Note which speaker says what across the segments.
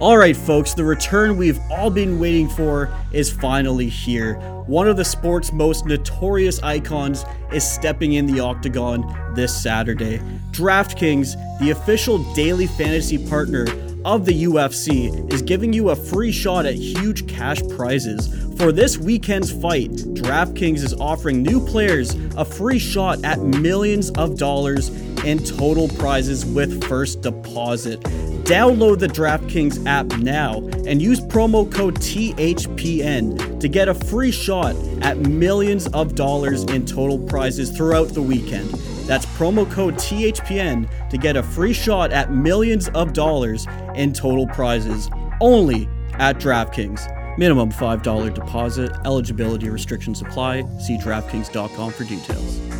Speaker 1: All right, folks, the return we've all been waiting for is finally here. One of the sport's most notorious icons is stepping in the octagon this Saturday. DraftKings, the official daily fantasy partner of the UFC, is giving you a free shot at huge cash prizes. For this weekend's fight, DraftKings is offering new players a free shot at millions of dollars in total prizes with first deposit. Download the DraftKings app now and use promo code THPN to get a free shot at millions of dollars in total prizes throughout the weekend. That's promo code THPN to get a free shot at millions of dollars in total prizes only at DraftKings. Minimum $5 deposit. Eligibility restrictions apply. See DraftKings.com for details.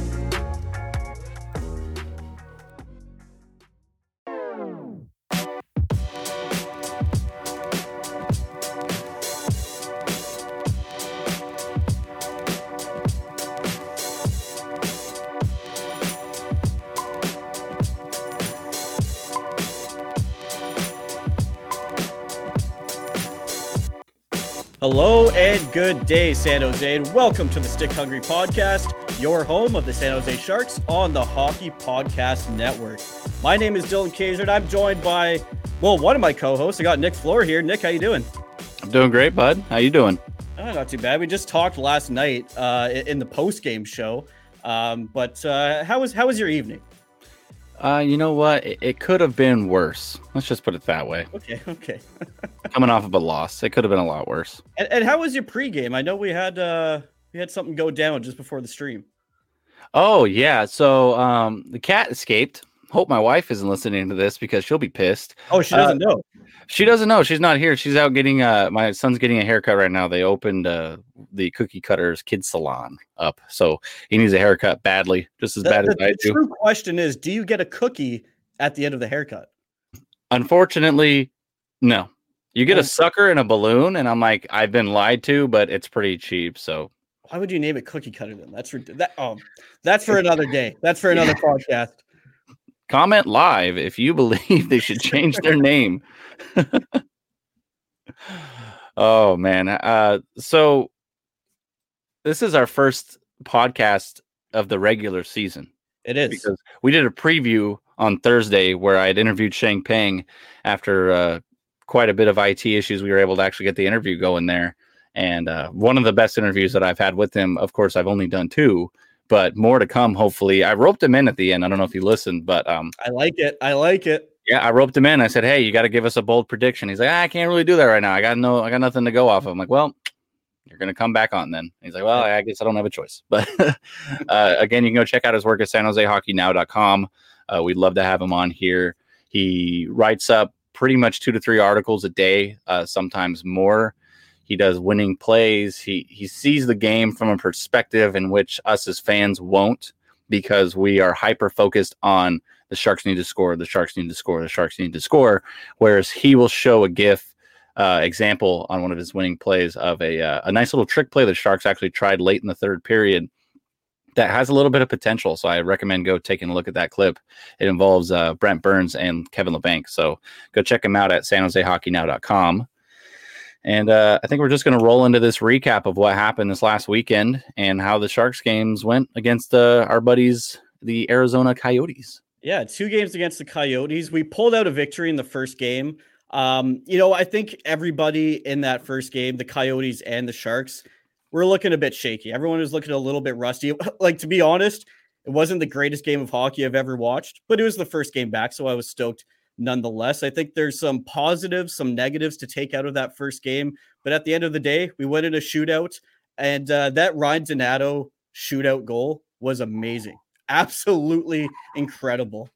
Speaker 1: Good day, San Jose, and welcome to the Stick Hungry Podcast, your home of the San Jose Sharks on the Hockey Podcast Network. My name is Dylan Keyzer, and I'm joined by, well, one of my co-hosts. I got Nick Flohr here. Nick, how you doing?
Speaker 2: I'm doing great, bud. How you doing?
Speaker 1: Oh, not too bad. We just talked last night uh, in the post-game show, um, but uh, how was how was your evening?
Speaker 2: Uh, you know what? It, it could have been worse. Let's just put it that way.
Speaker 1: Okay, okay.
Speaker 2: Coming off of a loss, it could have been a lot worse.
Speaker 1: And, and how was your pregame? I know we had uh, we had something go down just before the stream.
Speaker 2: Oh yeah, so um, the cat escaped. Hope my wife isn't listening to this because she'll be pissed.
Speaker 1: Oh, she doesn't know.
Speaker 2: She doesn't know. She's not here. She's out getting uh my son's getting a haircut right now. They opened uh the cookie cutters kids salon up. So he needs a haircut badly, just as
Speaker 1: The,
Speaker 2: bad
Speaker 1: the-
Speaker 2: as I
Speaker 1: the
Speaker 2: do.
Speaker 1: The true question is, do you get a cookie at the end of the haircut?
Speaker 2: Unfortunately, no. You get
Speaker 1: Oh.
Speaker 2: a sucker and a balloon, and I'm like, I've been lied to, but it's pretty cheap. So
Speaker 1: Why would you name it cookie cutter then? That's rid- that. Oh, that's for another day. That's for another podcast.
Speaker 2: Comment live if you believe they should change their name. oh man. Uh so this is our first podcast of the regular season
Speaker 1: It is.
Speaker 2: because we did a preview on Thursday where I had interviewed Sheng Peng after uh, quite a bit of IT issues. We were able to actually get the interview going there. And uh, one of the best interviews that I've had with him, of course, I've only done two, but more to come, hopefully. I roped him in at the end. I don't know if he listened, but um,
Speaker 1: I like it. I like it.
Speaker 2: yeah, I roped him in. I said, "Hey, you got to give us a bold prediction." He's like, "Ah, "I can't really do that right now. I got no, I got nothing to go off of." I'm like, "Well, you're gonna come back on then." He's like, "Well, I guess I don't have a choice." But uh, again, you can go check out his work at SanJoseHockeyNow.com. Uh, we'd love to have him on here. He writes up pretty much two to three articles a day, uh, sometimes more. He does winning plays. He he sees the game from a perspective in which us as fans won't, because we are hyper focused on the Sharks need to score, the Sharks need to score, the Sharks need to score. Whereas he will show a GIF uh, example on one of his winning plays of a uh, a nice little trick play the Sharks actually tried late in the third period that has a little bit of potential. So I recommend go taking a look at that clip. It involves uh, Brent Burns and Kevin Labanc. So go check him out at SanJoseHockeyNow.com. And uh, I think we're just going to roll into this recap of what happened this last weekend and how the Sharks games went against uh, our buddies, the Arizona Coyotes.
Speaker 1: Yeah, two games against the Coyotes. We pulled out a victory in the first game. Um, you know, I think everybody in that first game, the Coyotes and the Sharks, were looking a bit shaky. Everyone was looking a little bit rusty. Like to be honest, it wasn't the greatest game of hockey I've ever watched, but it was the first game back, so I was stoked nonetheless. I think there's some positives, some negatives to take out of that first game, but at the end of the day, we went in a shootout, and uh, that Ryan Donato shootout goal was amazing, absolutely incredible.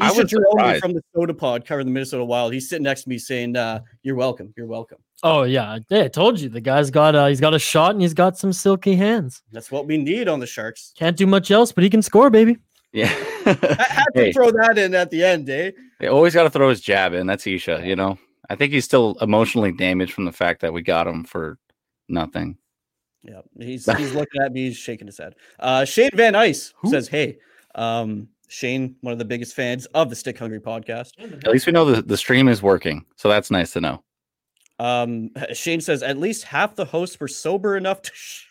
Speaker 2: I was
Speaker 1: Jerome
Speaker 2: surprised.
Speaker 1: from the Soda Pod covering the Minnesota Wild. He's sitting next to me saying, uh, "You're welcome. You're welcome."
Speaker 3: Oh yeah, yeah. I told you the guy's got uh, he's got a shot and he's got some silky hands.
Speaker 1: That's what we need on the Sharks.
Speaker 3: Can't do much else, but he can score, baby.
Speaker 2: Yeah.
Speaker 1: I had to
Speaker 2: Hey.
Speaker 1: throw that in at the end, eh?
Speaker 2: They always got to throw his jab in. That's Isha, you know. I think he's still emotionally damaged from the fact that we got him for nothing.
Speaker 1: Yeah, he's he's looking at me, he's shaking his head. Uh, Shane Van Ice
Speaker 2: Who?
Speaker 1: says, "Hey, um, Shane, one of the biggest fans of the Stick Hungry podcast.
Speaker 2: At least we know the, the stream is working, so that's nice to know.
Speaker 1: Um, Shane says at least half the hosts were sober enough to sh-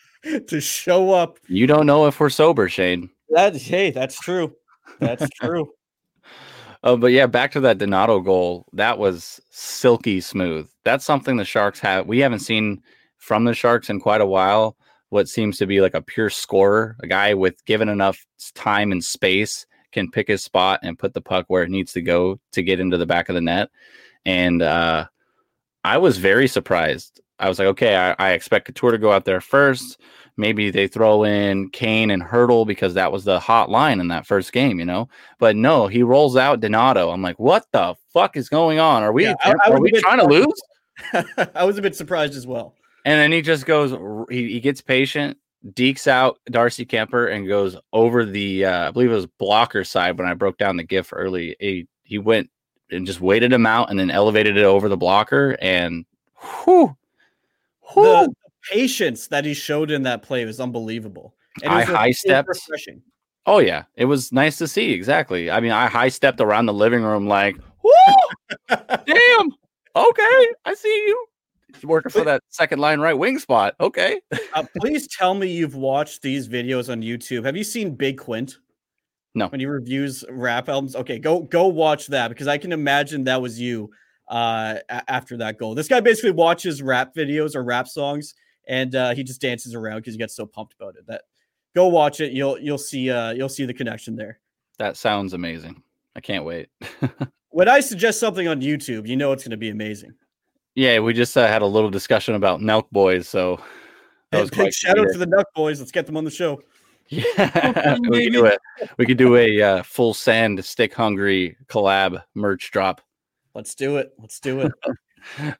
Speaker 1: to show up.
Speaker 2: You don't know if we're sober, Shane.
Speaker 1: That hey, that's true. That's true.
Speaker 2: Oh, but yeah, back to that Donato goal. That was silky smooth. That's something the Sharks have. We haven't seen from the Sharks in quite a while. What seems to be like a pure scorer, a guy with given enough time and space can pick his spot and put the puck where it needs to go to get into the back of the net. And uh, I was very surprised. I was like, okay, I, I expect Couture to go out there first. Maybe they throw in Kane and Hertl because that was the hot line in that first game, you know. But no, he rolls out Donato. I'm like, what the fuck is going on? Are we
Speaker 1: Yeah, I- I
Speaker 2: are we trying to lose?
Speaker 1: I was a bit surprised as well.
Speaker 2: And then he just goes, he, he gets patient, dekes out Darcy Kuemper, and goes over the, uh, I believe it was blocker side when I broke down the GIF early. He, he went and just waited him out and then elevated it over the blocker. And whew, whew,
Speaker 1: The patience that he showed in that play was unbelievable. And
Speaker 2: I high stepped.
Speaker 1: refreshing.
Speaker 2: oh, yeah, it was nice to see. Exactly. I mean, I high stepped around the living room like, damn, okay, I see you. Working for that second line right wing spot. Okay.
Speaker 1: Uh, please tell me you've watched these videos on YouTube. Have you seen Big Quint?
Speaker 2: No.
Speaker 1: When he reviews rap albums, okay, go go watch that because I can imagine that was you uh a- after that goal. This guy basically watches rap videos or rap songs and uh he just dances around because he gets so pumped about it. That go watch it. You'll you'll see uh you'll see the connection there.
Speaker 2: That sounds amazing. I can't wait.
Speaker 1: When I suggest something on YouTube, you know it's going to be amazing.
Speaker 2: Yeah, we just uh, had a little discussion about Nelk Boys, so that was
Speaker 1: Big shout out to the Nelk Boys. Let's get them on the show.
Speaker 2: Yeah, we could do a we could do a uh, full send stick hungry collab merch drop.
Speaker 1: Let's do it. Let's do it.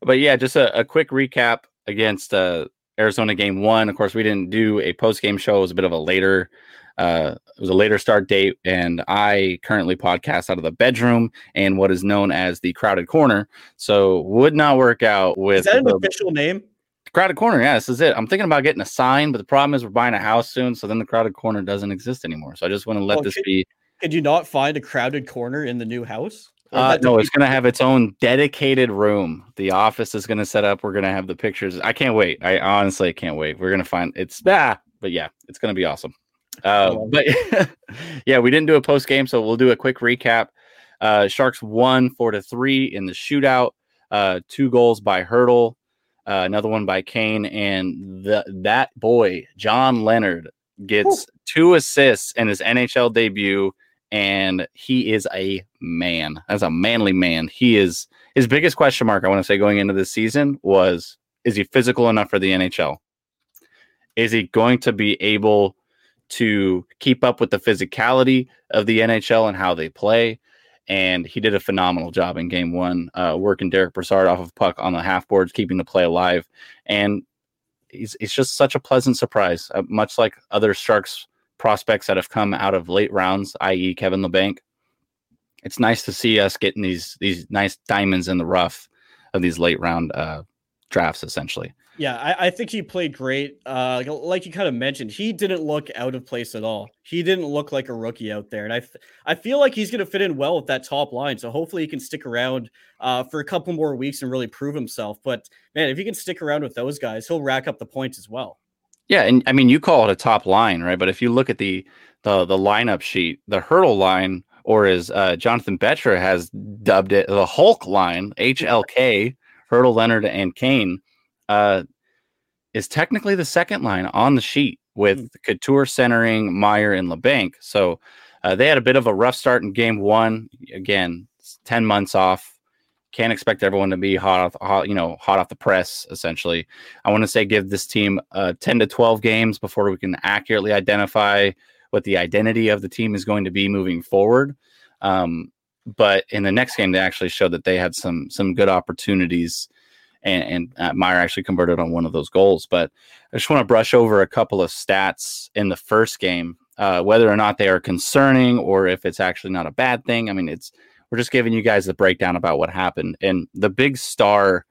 Speaker 2: But yeah, just a, a quick recap against uh, Arizona game one. Of course, we didn't do a post game show. It was a bit of a later. Uh, it was a later start date, and I currently podcast out of the bedroom and what is known as the crowded corner. So would not work out with
Speaker 1: Is that an
Speaker 2: the-
Speaker 1: official name?
Speaker 2: Crowded corner, yeah, this is it. I'm thinking about getting a sign, but the problem is we're buying a house soon, so then the crowded corner doesn't exist anymore. So I just want to let this
Speaker 1: could-
Speaker 2: be.
Speaker 1: Could you not find a crowded corner in the new house?
Speaker 2: Uh, no, it's gonna have its own dedicated room. The office is gonna set up. We're gonna have the pictures. I can't wait. I honestly can't wait. We're gonna find it's ah, but yeah, it's gonna be awesome. Uh, but yeah, we didn't do a post game, so we'll do a quick recap. Uh, Sharks won four to three in the shootout. Uh, two goals by Hertl, uh, another one by Kane, and the that boy John Leonard gets two assists in his NHL debut, and he is a man. As a manly man, he is his biggest question mark. I want to say going into this season was: Is he physical enough for the NHL? Is he going to be able to keep up with the physicality of the NHL and how they play? And he did a phenomenal job in game one, uh, working Derek Brassard off of puck on the half boards, keeping the play alive. And he's, he's just such a pleasant surprise, uh, much like other Sharks prospects that have come out of late rounds, i.e., Kevin Labanc. It's nice to see us getting these these nice diamonds in the rough of these late round uh, drafts, essentially.
Speaker 1: Yeah, I, I think he played great. Uh, like- you kind of mentioned, he didn't look out of place at all. He didn't look like a rookie out there, and I feel like he's going to fit in well with that top line. So hopefully he can stick around uh, for a couple more weeks and really prove himself. But man, if he can stick around with those guys, he'll rack up the points as well.
Speaker 2: Yeah, and I mean you call it a top line, right? But if you look at the the the lineup sheet, the Hertl line, or as uh, Jonathan Betcher has dubbed it, the Hulk line, HLK, Hertl, Leonard, and Kane, uh, is technically the second line on the sheet with Couture centering Meier and Labanc. So uh, they had a bit of a rough start in game one. Again, ten months off. Can't expect everyone to be hot off, hot, you know, hot off the press. Essentially, I want to say give this team uh, 10 to 12 games before we can accurately identify what the identity of the team is going to be moving forward. Um, but in the next game, they actually showed that they had some some good opportunities, and, and uh, Meier actually converted on one of those goals. But I just want to brush over a couple of stats in the first game. uh, whether or not they are concerning or if it's actually not a bad thing. I mean, it's we're just giving you guys the breakdown about what happened. And the big star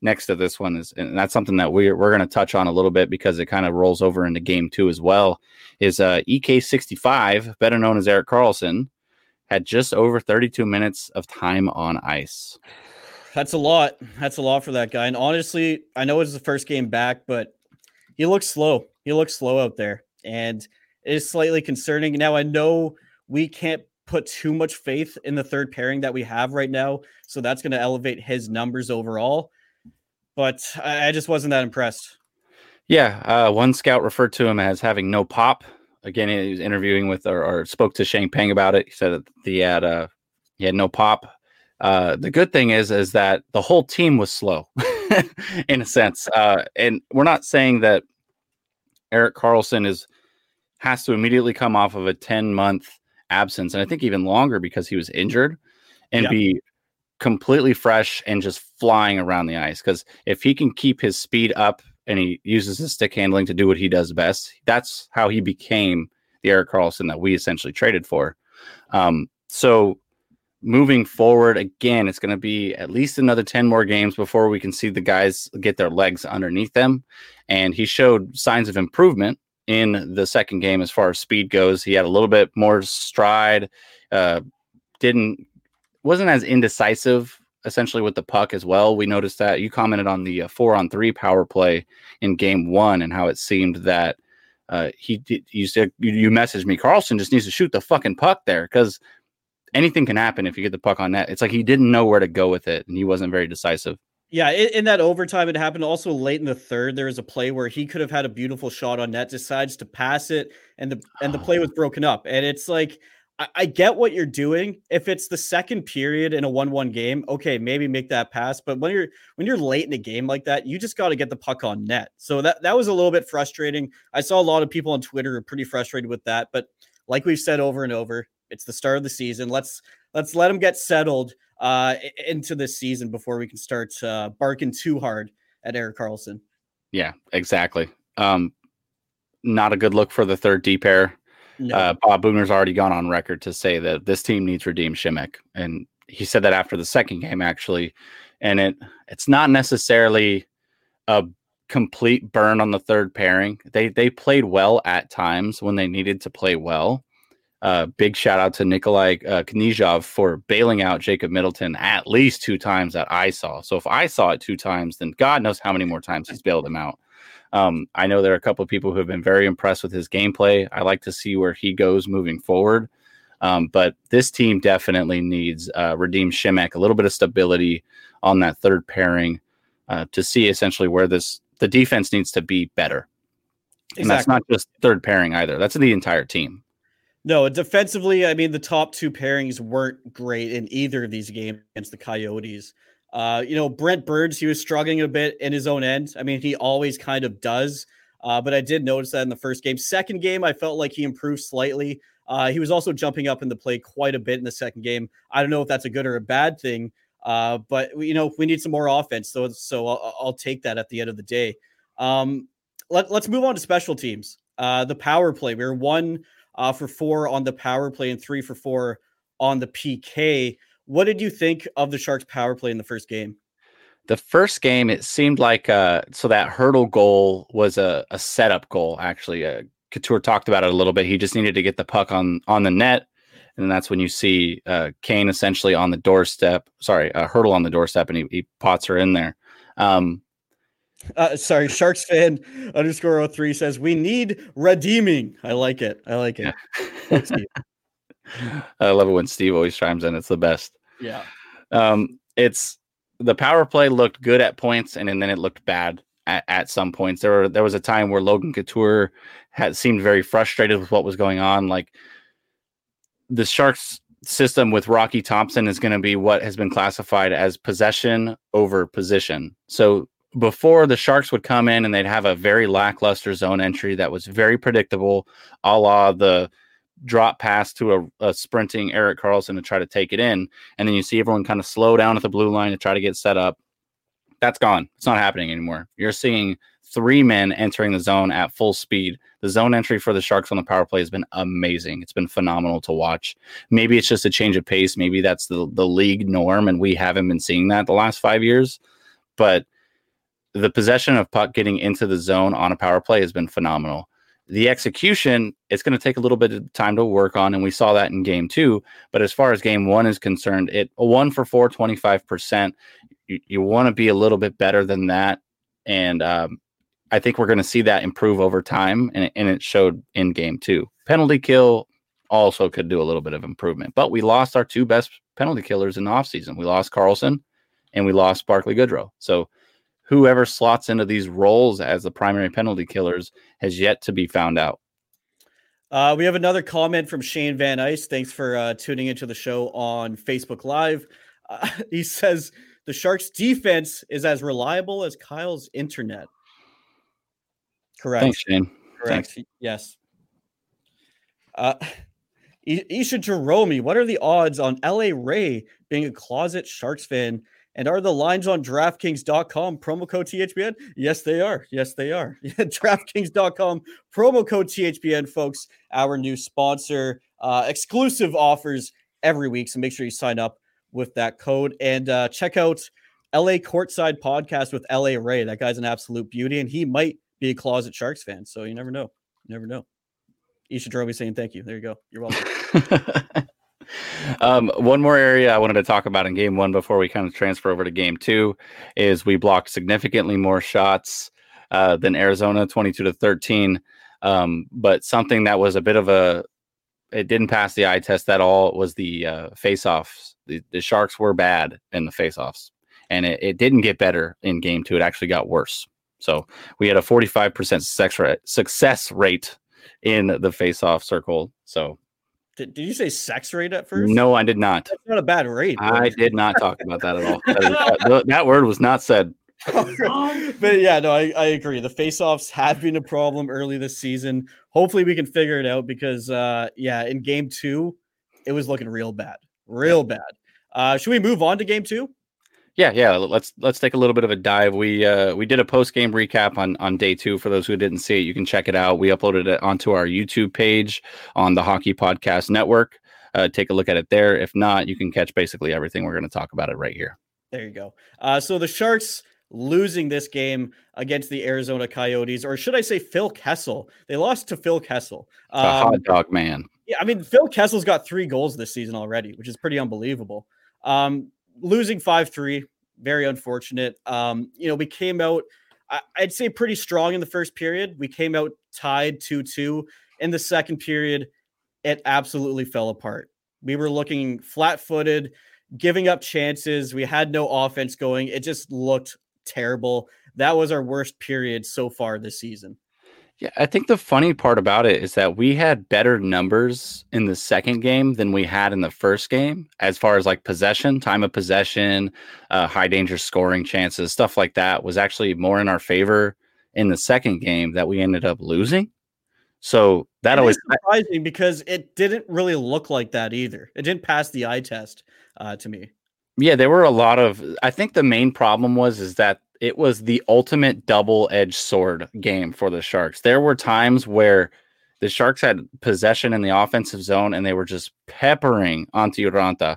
Speaker 2: next to this one is, and that's something that we're we're going to touch on a little bit because it kind of rolls over into game two as well. Is uh, EK65, better known as Erik Karlsson, had just over 32 minutes of time on ice.
Speaker 1: That's a lot. That's a lot for that guy. And honestly, I know it's the first game back, but he looks slow. He looks slow out there. And it is slightly concerning. Now, I know we can't put too much faith in the third pairing that we have right now. So that's going to elevate his numbers overall. But I just wasn't that impressed.
Speaker 2: Yeah. Uh, one scout referred to him as having no pop. Again, he was interviewing with or, or spoke to Sheng Peng about it. He said that he had uh, he had no pop. Uh, the good thing is is that the whole team was slow in a sense. Uh, and we're not saying that Erik Karlsson is has to immediately come off of a 10 month absence and I think even longer because he was injured and yeah. be completely fresh and just flying around the ice because if he can keep his speed up and he uses his stick handling to do what he does best that's how he became the Erik Karlsson that we essentially traded for um, so moving forward again it's going to be at least another 10 more games before we can see the guys get their legs underneath them and he showed signs of improvement in the second game as far as speed goes he had a little bit more stride uh, didn't wasn't as indecisive essentially with the puck as well we noticed that you commented on the uh, four on three power play in game one and how it seemed that uh, he you said you, messaged me Karlsson just needs to shoot the fucking puck there because anything can happen if you get the puck on net. It's like he didn't know where to go with it, and he wasn't very decisive.
Speaker 1: Yeah, in, in, that overtime, it happened also late in the third. There was a play where he could have had a beautiful shot on net, decides to pass it, and the and the oh. play was broken up. And it's like I, I get what you're doing. If it's the second period in a one-one game, okay, maybe make that pass. But when you're when you're late in a game like that, you just got to get the puck on net. So that that was a little bit frustrating. I saw a lot of people on Twitter are pretty frustrated with that, but like we've said over and over, it's the start of the season. Let's let's let them get settled uh, into this season before we can start uh, barking too hard at Erik Karlsson.
Speaker 2: Yeah, exactly. Um, not a good look for the third D pair. No. Uh, Bob Boughner's already gone on record to say that this team needs Radim Simek, and he said that after the second game actually. And it it's not necessarily a complete burn on the third pairing. They they played well at times when they needed to play well, uh, big shout out to Nikolai uh, Knyzhov for bailing out Jacob Middleton at least two times that I saw. So if I saw it two times, then God knows how many more times he's bailed him out. Um, I know there are a couple of people who have been very impressed with his gameplay. I like to see where he goes moving forward. Um, but this team definitely needs uh, Radim Simek, a little bit of stability on that third pairing uh, to see essentially where this the defense needs to be better. Exactly. And that's not just third pairing either. That's the entire team.
Speaker 1: No, defensively, I mean, the top two pairings weren't great in either of these games against the Coyotes. Uh, you know, Brent Burns, he was struggling a bit in his own end. I mean, he always kind of does. Uh, but I did notice that in the first game. Second game, I felt like he improved slightly. Uh, he was also jumping up in the play quite a bit in the second game. I don't know if that's a good or a bad thing, uh, but you know we need some more offense. So so I'll, I'll take that at the end of the day. Um, let, us move on to special teams. Uh, the power play. We were one uh, for four on the power play and three for four on the PK. What did you think of the Sharks power play in the first game?
Speaker 2: The first game, it seemed like uh, so that Hertl goal was a, a setup goal. Actually, uh, Couture talked about it a little bit. He just needed to get the puck on on the net, and that's when you see uh, Kane essentially on the doorstep. Sorry, a Hertl on the doorstep, and he, he pots her in there. Um,
Speaker 1: uh, sorry, Sharks fan underscore 03 says we need redeeming. I like it. I like it.
Speaker 2: Yeah. I love it when Steve always chimes in. It's the best.
Speaker 1: Yeah.
Speaker 2: Um, it's the power play looked good at points, and, and then it looked bad at, at some points. There were there was a time where Logan Couture had seemed very frustrated with what was going on. Like the Sharks system with Rocky Thompson is going to be what has been classified as possession over position. So before the Sharks would come in and they'd have a very lackluster zone entry that was very predictable, a la the drop pass to a, a, sprinting Erik Karlsson to try to take it in. And then you see everyone kind of slow down at the blue line to try to get set up. That's gone. It's not happening anymore. You're seeing three men entering the zone at full speed. The zone entry for the Sharks on the power play has been amazing. It's been phenomenal to watch. Maybe it's just a change of pace. Maybe that's the, the league norm, and we haven't been seeing that the last five years. But the possession of puck getting into the zone on a power play has been phenomenal. The execution, it's going to take a little bit of time to work on, and we saw that in game two. But as far as game one is concerned, it one for four, 25%. You, you want to be a little bit better than that. And um, I think we're going to see that improve over time, and, and it showed in game two. Penalty kill also could do a little bit of improvement, but we lost our two best penalty killers in the offseason. We lost Karlsson and we lost Barclay Goodrow. So whoever slots into these roles as the primary penalty killers has yet to be found out.
Speaker 1: Uh, we have another comment from Shane Van Ice. Thanks for uh, tuning into the show on Facebook Live. Uh, he says the Sharks' defense is as reliable as Kyle's internet. Correct.
Speaker 2: Thanks, Shane.
Speaker 1: Correct. Thanks. Yes. Uh, Isha Jerome, what are the odds on LA Ray being a closet Sharks fan? And are the lines on DraftKings.com promo code THPN? Yes, they are. Yes, they are. DraftKings.com promo code THPN, folks. Our new sponsor, uh, exclusive offers every week. So make sure you sign up with that code and uh, check out LA Courtside Podcast with LA Ray. That guy's an absolute beauty, and he might be a closet Sharks fan. So you never know. You never know. Isha Droby saying thank you. There you go. You're welcome.
Speaker 2: um, one more area I wanted to talk about in game one before we kind of transfer over to game two is we blocked significantly more shots uh, than Arizona, 22 to 13. Um, but something that was a bit of a, it didn't pass the eye test at all was the uh, face-offs. The, the Sharks were bad in the face-offs, and it, it didn't get better in game two. It actually got worse. So we had a 45% success rate, success rate in the face-off circle. So
Speaker 1: did, did you say sex rate at first?
Speaker 2: No, I did not.
Speaker 1: That's not a bad rate.
Speaker 2: Bro. I did not talk about that at all. That, that, that word was not said.
Speaker 1: but yeah, no, I, I agree. The face-offs have been a problem early this season. Hopefully, we can figure it out because, uh, yeah, in game two, it was looking real bad, real bad. Uh, should we move on to game two?
Speaker 2: Yeah, yeah. Let's let's take a little bit of a dive. We uh, we did a post game recap on on day two. For those who didn't see it, you can check it out. We uploaded it onto our YouTube page on the Hockey Podcast Network. Uh, take a look at it there. If not, you can catch basically everything we're going to talk about it right here.
Speaker 1: There you go. Uh, so the Sharks losing this game against the Arizona Coyotes, or should I say Phil Kessel? They lost to Phil Kessel.
Speaker 2: Um, the hot dog man.
Speaker 1: Yeah, I mean Phil Kessel's got three goals this season already, which is pretty unbelievable. Um, losing 5 3, very unfortunate. Um, you know, we came out, I, would say, pretty strong in the first period. We came out tied 2 2. In the second period, it absolutely fell apart. We were looking flat footed, giving up chances. We had no offense going. It just looked terrible. That was our worst period so far this season.
Speaker 2: Yeah, I think the funny part about it is that we had better numbers in the second game than we had in the first game, as far as like possession, time of possession, uh, high danger scoring chances, stuff like that was actually more in our favor in the second game that we ended up losing. So that
Speaker 1: it
Speaker 2: always
Speaker 1: surprising because it didn't really look like that either. It didn't pass the eye test uh, to me.
Speaker 2: Yeah, there were a lot of. I think the main problem was is that it was the ultimate double-edged sword game for the Sharks. There were times where the Sharks had possession in the offensive zone and they were just peppering onto Raanta,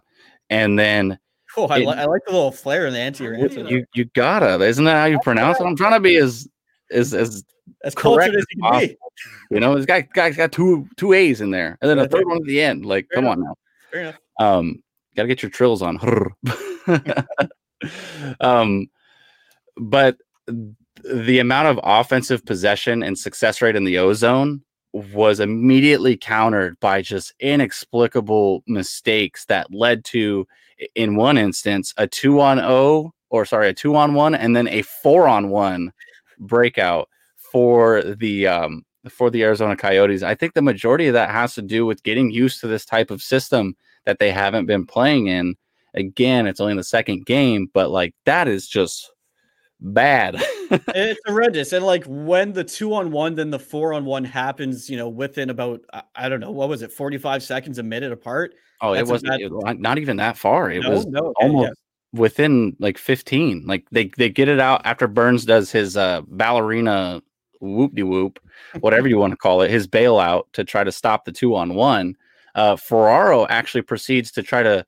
Speaker 2: and then.
Speaker 1: Oh, I, it, li- I like the little flair in the anti
Speaker 2: You you gotta, isn't that how you pronounce it? I'm trying to be as as as
Speaker 1: as correct as you can be.
Speaker 2: You know, this guy guy's got two two A's in there, and then a third one at the end. Like, Fair come enough. on now. Fair enough. Um, gotta get your trills on. um, but the amount of offensive possession and success rate in the ozone was immediately countered by just inexplicable mistakes that led to in one instance a 2 on 0 or sorry a 2 on 1 and then a 4 on 1 breakout for the um, for the Arizona Coyotes. I think the majority of that has to do with getting used to this type of system that they haven't been playing in. Again, it's only the second game, but like that is just bad.
Speaker 1: it's horrendous. And like when the two on one, then the four on one happens, you know, within about I don't know, what was it, 45 seconds, a minute apart.
Speaker 2: Oh, it wasn't it, not even that far. It no, was no, almost within like 15. Like they they get it out after Burns does his uh ballerina whoop de whoop, whatever you want to call it, his bailout to try to stop the two on one. Uh Ferraro actually proceeds to try to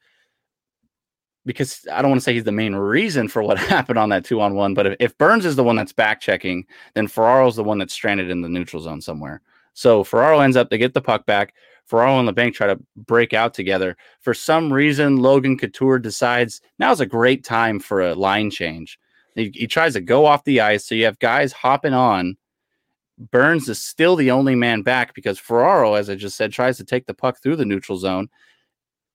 Speaker 2: because I don't want to say he's the main reason for what happened on that two on one, but if, if Burns is the one that's back checking, then Ferraro's the one that's stranded in the neutral zone somewhere. So Ferraro ends up to get the puck back. Ferraro and the bank try to break out together. For some reason, Logan Couture decides now's a great time for a line change. He, he tries to go off the ice, so you have guys hopping on. Burns is still the only man back because Ferraro, as I just said, tries to take the puck through the neutral zone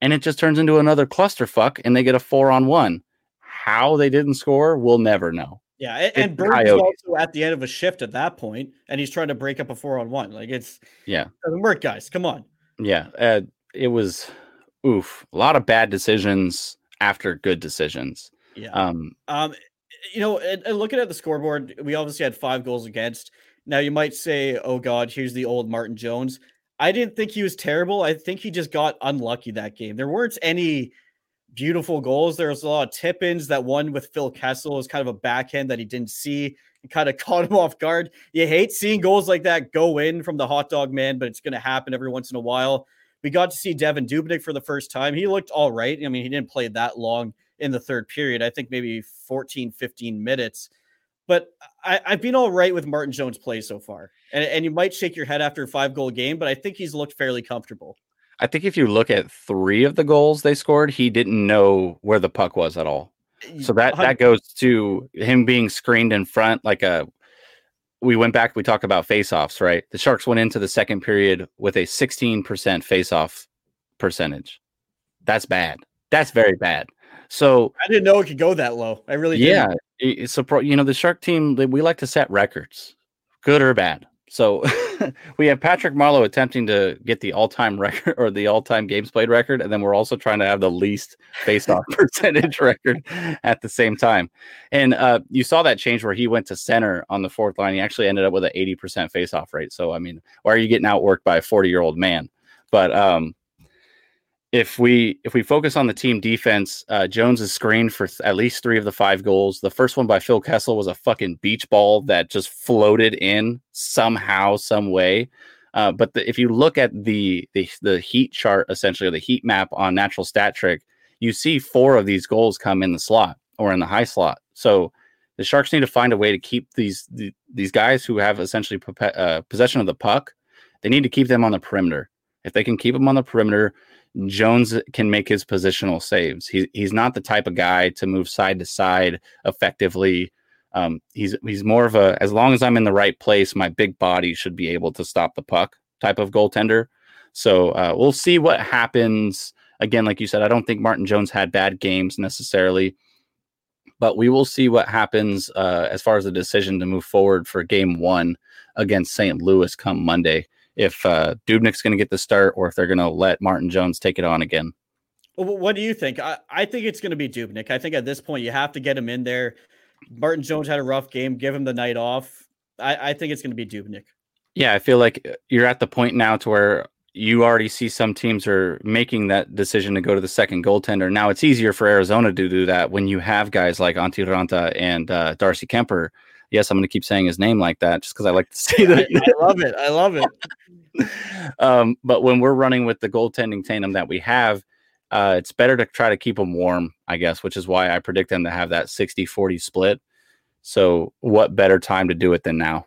Speaker 2: and it just turns into another clusterfuck and they get a four on one. How they didn't score, we'll never know.
Speaker 1: Yeah, and, and Burns is also at the end of a shift at that point, and he's trying to break up a four on one. Like it's
Speaker 2: yeah,
Speaker 1: doesn't work, guys. Come on.
Speaker 2: Yeah, uh, it was oof, a lot of bad decisions after good decisions.
Speaker 1: Yeah. Um, um you know, and, and looking at the scoreboard, we obviously had five goals against. Now you might say, "Oh God, here's the old Martin Jones." I didn't think he was terrible. I think he just got unlucky that game. There weren't any beautiful goals. There was a lot of tip ins. That one with Phil Kessel was kind of a backhand that he didn't see and kind of caught him off guard. You hate seeing goals like that go in from the hot dog man, but it's going to happen every once in a while. We got to see Devan Dubnyk for the first time. He looked all right. I mean, he didn't play that long in the third period. I think maybe 14, 15 minutes. But I, have been all right with Martin Jones' play so far. And, and you might shake your head after a five goal game, but I think he's looked fairly comfortable.
Speaker 2: I think if you look at three of the goals they scored, he didn't know where the puck was at all. So that that goes to him being screened in front like a we went back we talked about face-offs, right? The Sharks went into the second period with a 16% face-off percentage. That's bad. That's very bad. So
Speaker 1: I didn't know it could go that low. I really
Speaker 2: yeah. Didn't it's a pro, you know the Shark team. We like to set records, good or bad. So we have Patrick Marleau attempting to get the all-time record or the all-time games played record, and then we're also trying to have the least face-off percentage record at the same time. And uh, you saw that change where he went to center on the fourth line. He actually ended up with an 80% face-off rate. So I mean, why are you getting outworked by a 40-year-old man? But um, if we if we focus on the team defense, uh, Jones is screened for th- at least three of the five goals. The first one by Phil Kessel was a fucking beach ball that just floated in somehow, some way. Uh, but the, if you look at the, the the heat chart, essentially, or the heat map on Natural Stat Trick, you see four of these goals come in the slot or in the high slot. So the Sharks need to find a way to keep these the, these guys who have essentially uh, possession of the puck. They need to keep them on the perimeter. If they can keep them on the perimeter, Jones can make his positional saves. He, he's not the type of guy to move side to side effectively. Um, he's he's more of a as long as I'm in the right place, my big body should be able to stop the puck type of goaltender. So uh, we'll see what happens. Again, like you said, I don't think Martin Jones had bad games necessarily, but we will see what happens uh, as far as the decision to move forward for Game One against St. Louis come Monday if uh, Dubnyk's going to get the start or if they're going to let Martin Jones take it on again.
Speaker 1: Well, what do you think? I, I think it's going to be Dubnyk. I think at this point you have to get him in there. Martin Jones had a rough game. Give him the night off. I, I think it's going to be Dubnyk.
Speaker 2: Yeah, I feel like you're at the point now to where you already see some teams are making that decision to go to the second goaltender. Now it's easier for Arizona to do that when you have guys like Antti Raanta and uh, Darcy Kuemper yes, I'm going to keep saying his name like that just because I like to say that.
Speaker 1: I, love it. I love it.
Speaker 2: um, but when we're running with the goaltending tandem that we have, uh, it's better to try to keep them warm, I guess, which is why I predict them to have that 60 40 split. So, what better time to do it than now?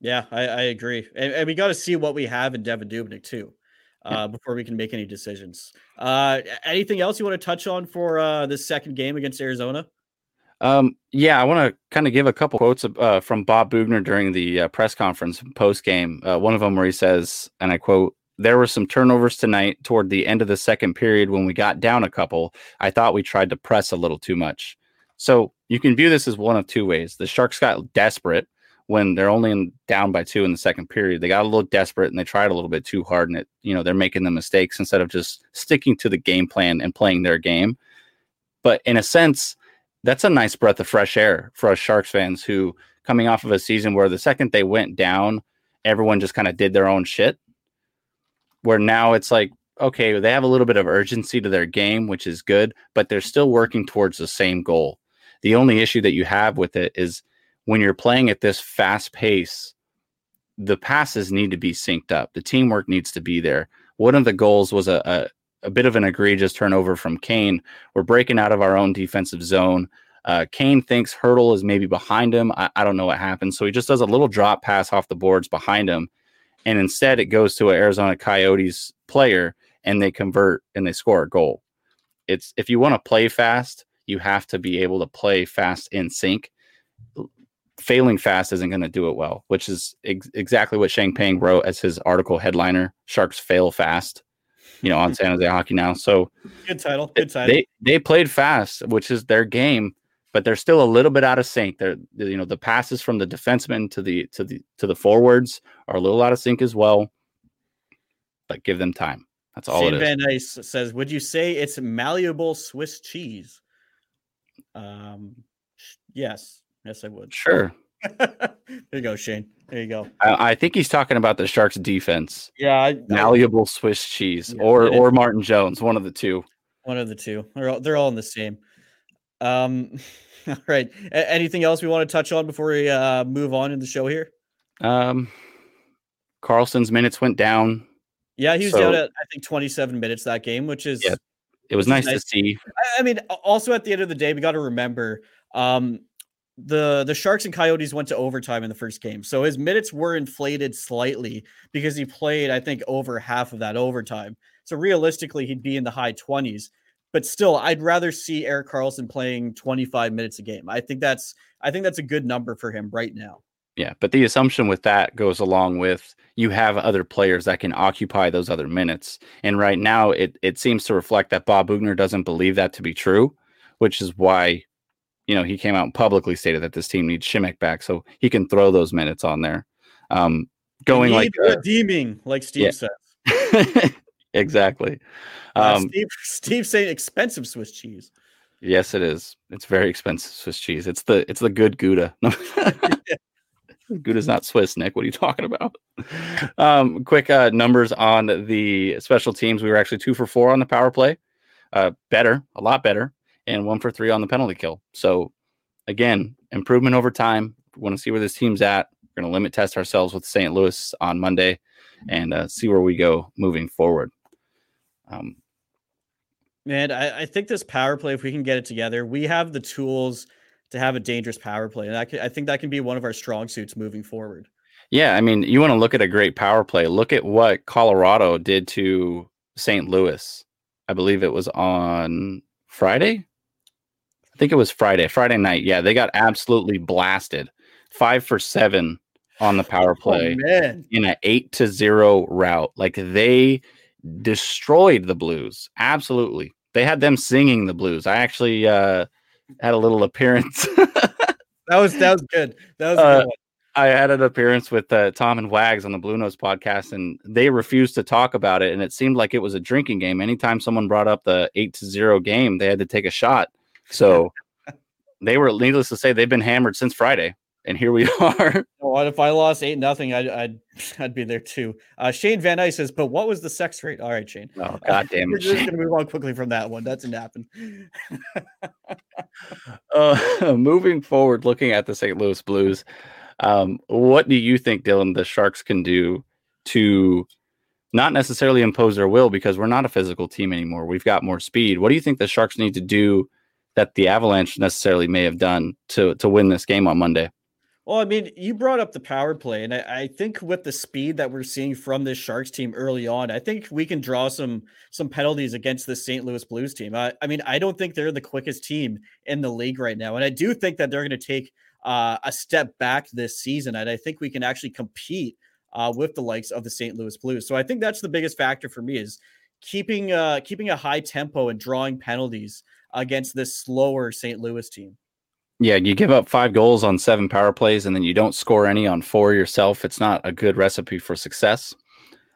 Speaker 1: Yeah, I, I agree. And, and we got to see what we have in Devan Dubnyk, too, uh, yeah. before we can make any decisions. Uh, anything else you want to touch on for uh, this second game against Arizona?
Speaker 2: Um, yeah, I want to kind of give a couple quotes uh, from Bob Boughner during the uh, press conference post game. Uh, one of them where he says, and I quote, there were some turnovers tonight toward the end of the second period when we got down a couple. I thought we tried to press a little too much. So you can view this as one of two ways. The Sharks got desperate when they're only in, down by two in the second period. They got a little desperate and they tried a little bit too hard, and it, you know, they're making the mistakes instead of just sticking to the game plan and playing their game. But in a sense, that's a nice breath of fresh air for us Sharks fans who coming off of a season where the second they went down, everyone just kind of did their own shit. Where now it's like, okay, they have a little bit of urgency to their game, which is good, but they're still working towards the same goal. The only issue that you have with it is when you're playing at this fast pace, the passes need to be synced up. The teamwork needs to be there. One of the goals was a, a, a bit of an egregious turnover from Kane. We're breaking out of our own defensive zone. Uh, Kane thinks Hertl is maybe behind him. I, I, don't know what happened. So he just does a little drop pass off the boards behind him. And instead, it goes to an Arizona Coyotes player and they convert and they score a goal. It's if you want to play fast, you have to be able to play fast in sync. Failing fast isn't going to do it well, which is ex- exactly what Sheng Peng wrote as his article headliner. Sharks fail fast, you know, on San Jose Hockey Now. So
Speaker 1: good title, good title.
Speaker 2: They they played fast, which is their game, but they're still a little bit out of sync. They're you know the passes from the defensemen to the to the to the forwards are a little out of sync as well. But give them time. That's all Shane
Speaker 1: Van Ice says, "Would you say it's malleable Swiss cheese?" Um, yes, yes, I would.
Speaker 2: Sure.
Speaker 1: There you go, Shane. There you go.
Speaker 2: I, I, think he's talking about the Sharks' defense.
Speaker 1: Yeah, I,
Speaker 2: malleable Swiss cheese, yeah, or or Martin Jones, one of the two.
Speaker 1: One of the two. They're all, they're all in the same. Um, all right. A- anything else we want to touch on before we uh, move on in the show here?
Speaker 2: Um, Karlsson's minutes went down.
Speaker 1: Yeah, he was so, down at I think 27 minutes that game, which is yeah,
Speaker 2: it was nice, nice, to see.
Speaker 1: I mean, also at the end of the day, we got to remember um, the the Sharks and Coyotes went to overtime in the first game, so his minutes were inflated slightly because he played, I think, over half of that overtime. So realistically, he'd be in the high 20s. But still, I'd rather see Erik Karlsson playing 25 minutes a game. I think that's I think that's a good number for him right now.
Speaker 2: Yeah, but the assumption with that goes along with you have other players that can occupy those other minutes. And right now it it seems to reflect that Bob Boughner doesn't believe that to be true, which is why you know, he came out and publicly stated that this team needs Simek back so he can throw those minutes on there. Um going like
Speaker 1: uh, redeeming, like Steve yeah.
Speaker 2: says. exactly.
Speaker 1: Uh, um, uh, Steve, Steve saying expensive Swiss cheese.
Speaker 2: Yes, it is. It's very expensive Swiss cheese. It's the it's the good Gouda. Gouda's not Swiss, Nick. What are you talking about? Um, quick uh, numbers on the special teams. We were actually two for four on the power play. Uh, better, a lot better, and one for three on the penalty kill. So, again, improvement over time. We want to see where this team's at. We're going to limit test ourselves with St. Louis on Monday and uh, see where we go moving forward. Um,
Speaker 1: Man, I, I think this power play, if we can get it together, we have the tools – to have a dangerous power play. And I, I think that can be one of our strong suits moving forward.
Speaker 2: Yeah, I mean, you want to look at a great power play. Look at what Colorado did to St. Louis. I believe it was on Friday. I think it was Friday, Friday night. Yeah, they got absolutely blasted. Five for seven on the power oh, play oh, in an eight to zero route. Like they destroyed the Blues. Absolutely. They had them singing the blues. I actually uh, had a little appearance.
Speaker 1: that was that was good. That was uh,
Speaker 2: I had an appearance with uh, Tom and Wags on the Blue Nose podcast, and they refused to talk about it. And it seemed like it was a drinking game. Anytime someone brought up the eight to zero game, they had to take a shot. So they were, needless to say, they've been hammered since Friday and here we are.
Speaker 1: What if I lost eight nothing? I'd, I'd I'd be there too. Uh, Shane Van Ice says, but what was the sex rate? All right, Shane.
Speaker 2: Oh God damn it!
Speaker 1: We're just gonna move on quickly from that one. That's a happen.
Speaker 2: uh, moving forward, looking at the St. Louis Blues, um, what do you think, Dylan, the Sharks can do to not necessarily impose their will because we're not a physical team anymore. We've got more speed. What do you think the Sharks need to do that the Avalanche necessarily may have done to to win this game on Monday?
Speaker 1: Well, I mean, you brought up the power play, and I, I, think with the speed that we're seeing from this Sharks team early on, I think we can draw some some penalties against the St. Louis Blues team. I, I mean, I don't think they're the quickest team in the league right now, and I do think that they're going to take uh, a step back this season, and I think we can actually compete uh, with the likes of the St. Louis Blues. So I think that's the biggest factor for me is keeping uh, keeping a high tempo and drawing penalties against this slower St. Louis team.
Speaker 2: Yeah, you give up five goals on seven power plays and then you don't score any on four yourself. It's not a good recipe for success.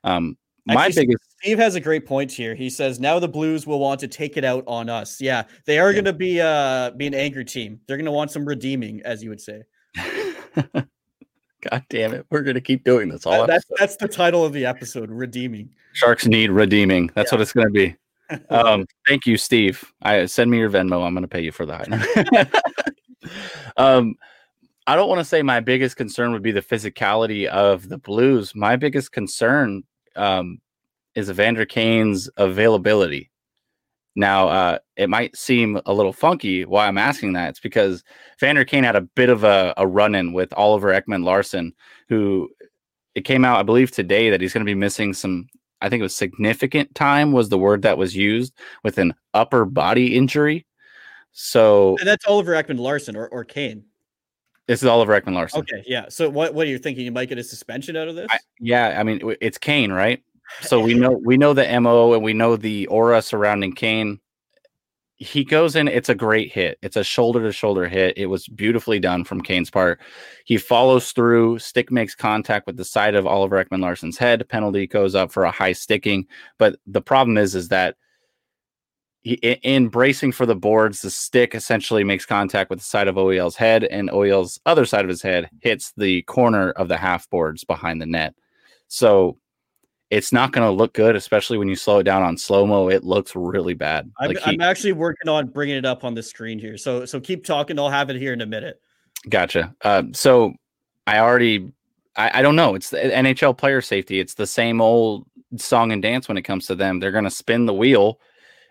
Speaker 2: Um, my Actually, biggest
Speaker 1: Steve has a great point here. He says now the Blues will want to take it out on us. Yeah, they are yeah. going to be uh be an angry team. They're going to want some redeeming, as you would say.
Speaker 2: God damn it. We're going to keep doing this all
Speaker 1: that's that's the title of the episode, redeeming.
Speaker 2: Sharks need redeeming. That's what it's going to be. Um, thank you, Steve. I send me your Venmo. I'm going to pay you for that. um, I don't want to say my biggest concern would be the physicality of the Blues. My biggest concern um, is Evander Kane's availability. Now, uh, it might seem a little funky why I'm asking that. It's because Vander Kane had a bit of a, a run in with Oliver Ekman Larsson, who it came out, I believe, today that he's going to be missing some. I think it was significant time was the word that was used with an upper body injury. So
Speaker 1: And that's Oliver Ekman Larsson or, or Kane.
Speaker 2: this is Oliver Ekman Larsson.
Speaker 1: Okay, yeah. So what what are you thinking? You might get a suspension out of this?
Speaker 2: I- yeah, I mean it's Kane, right? So we know we know the mo and we know the aura surrounding Kane. He goes in. It's a great hit. It's a shoulder to shoulder hit. It was beautifully done from Kane's part. He follows through. Stick makes contact with the side of Oliver Ekman Larsson's head. Penalty goes up for a high sticking. But the problem is, is that he, in bracing for the boards, the stick essentially makes contact with the side of OEL's head, and OEL's other side of his head hits the corner of the half boards behind the net. So it's not going to look good, especially when you slow it down on slow mo. It looks really bad.
Speaker 1: I'm,
Speaker 2: Like he-
Speaker 1: I'm actually working on bringing it up on the screen here. So so keep talking. I'll have it here in a minute.
Speaker 2: Gotcha. Uh, so I already, I, I don't know. It's the NHL player safety. It's the same old song and dance when it comes to them. They're going to spin the wheel,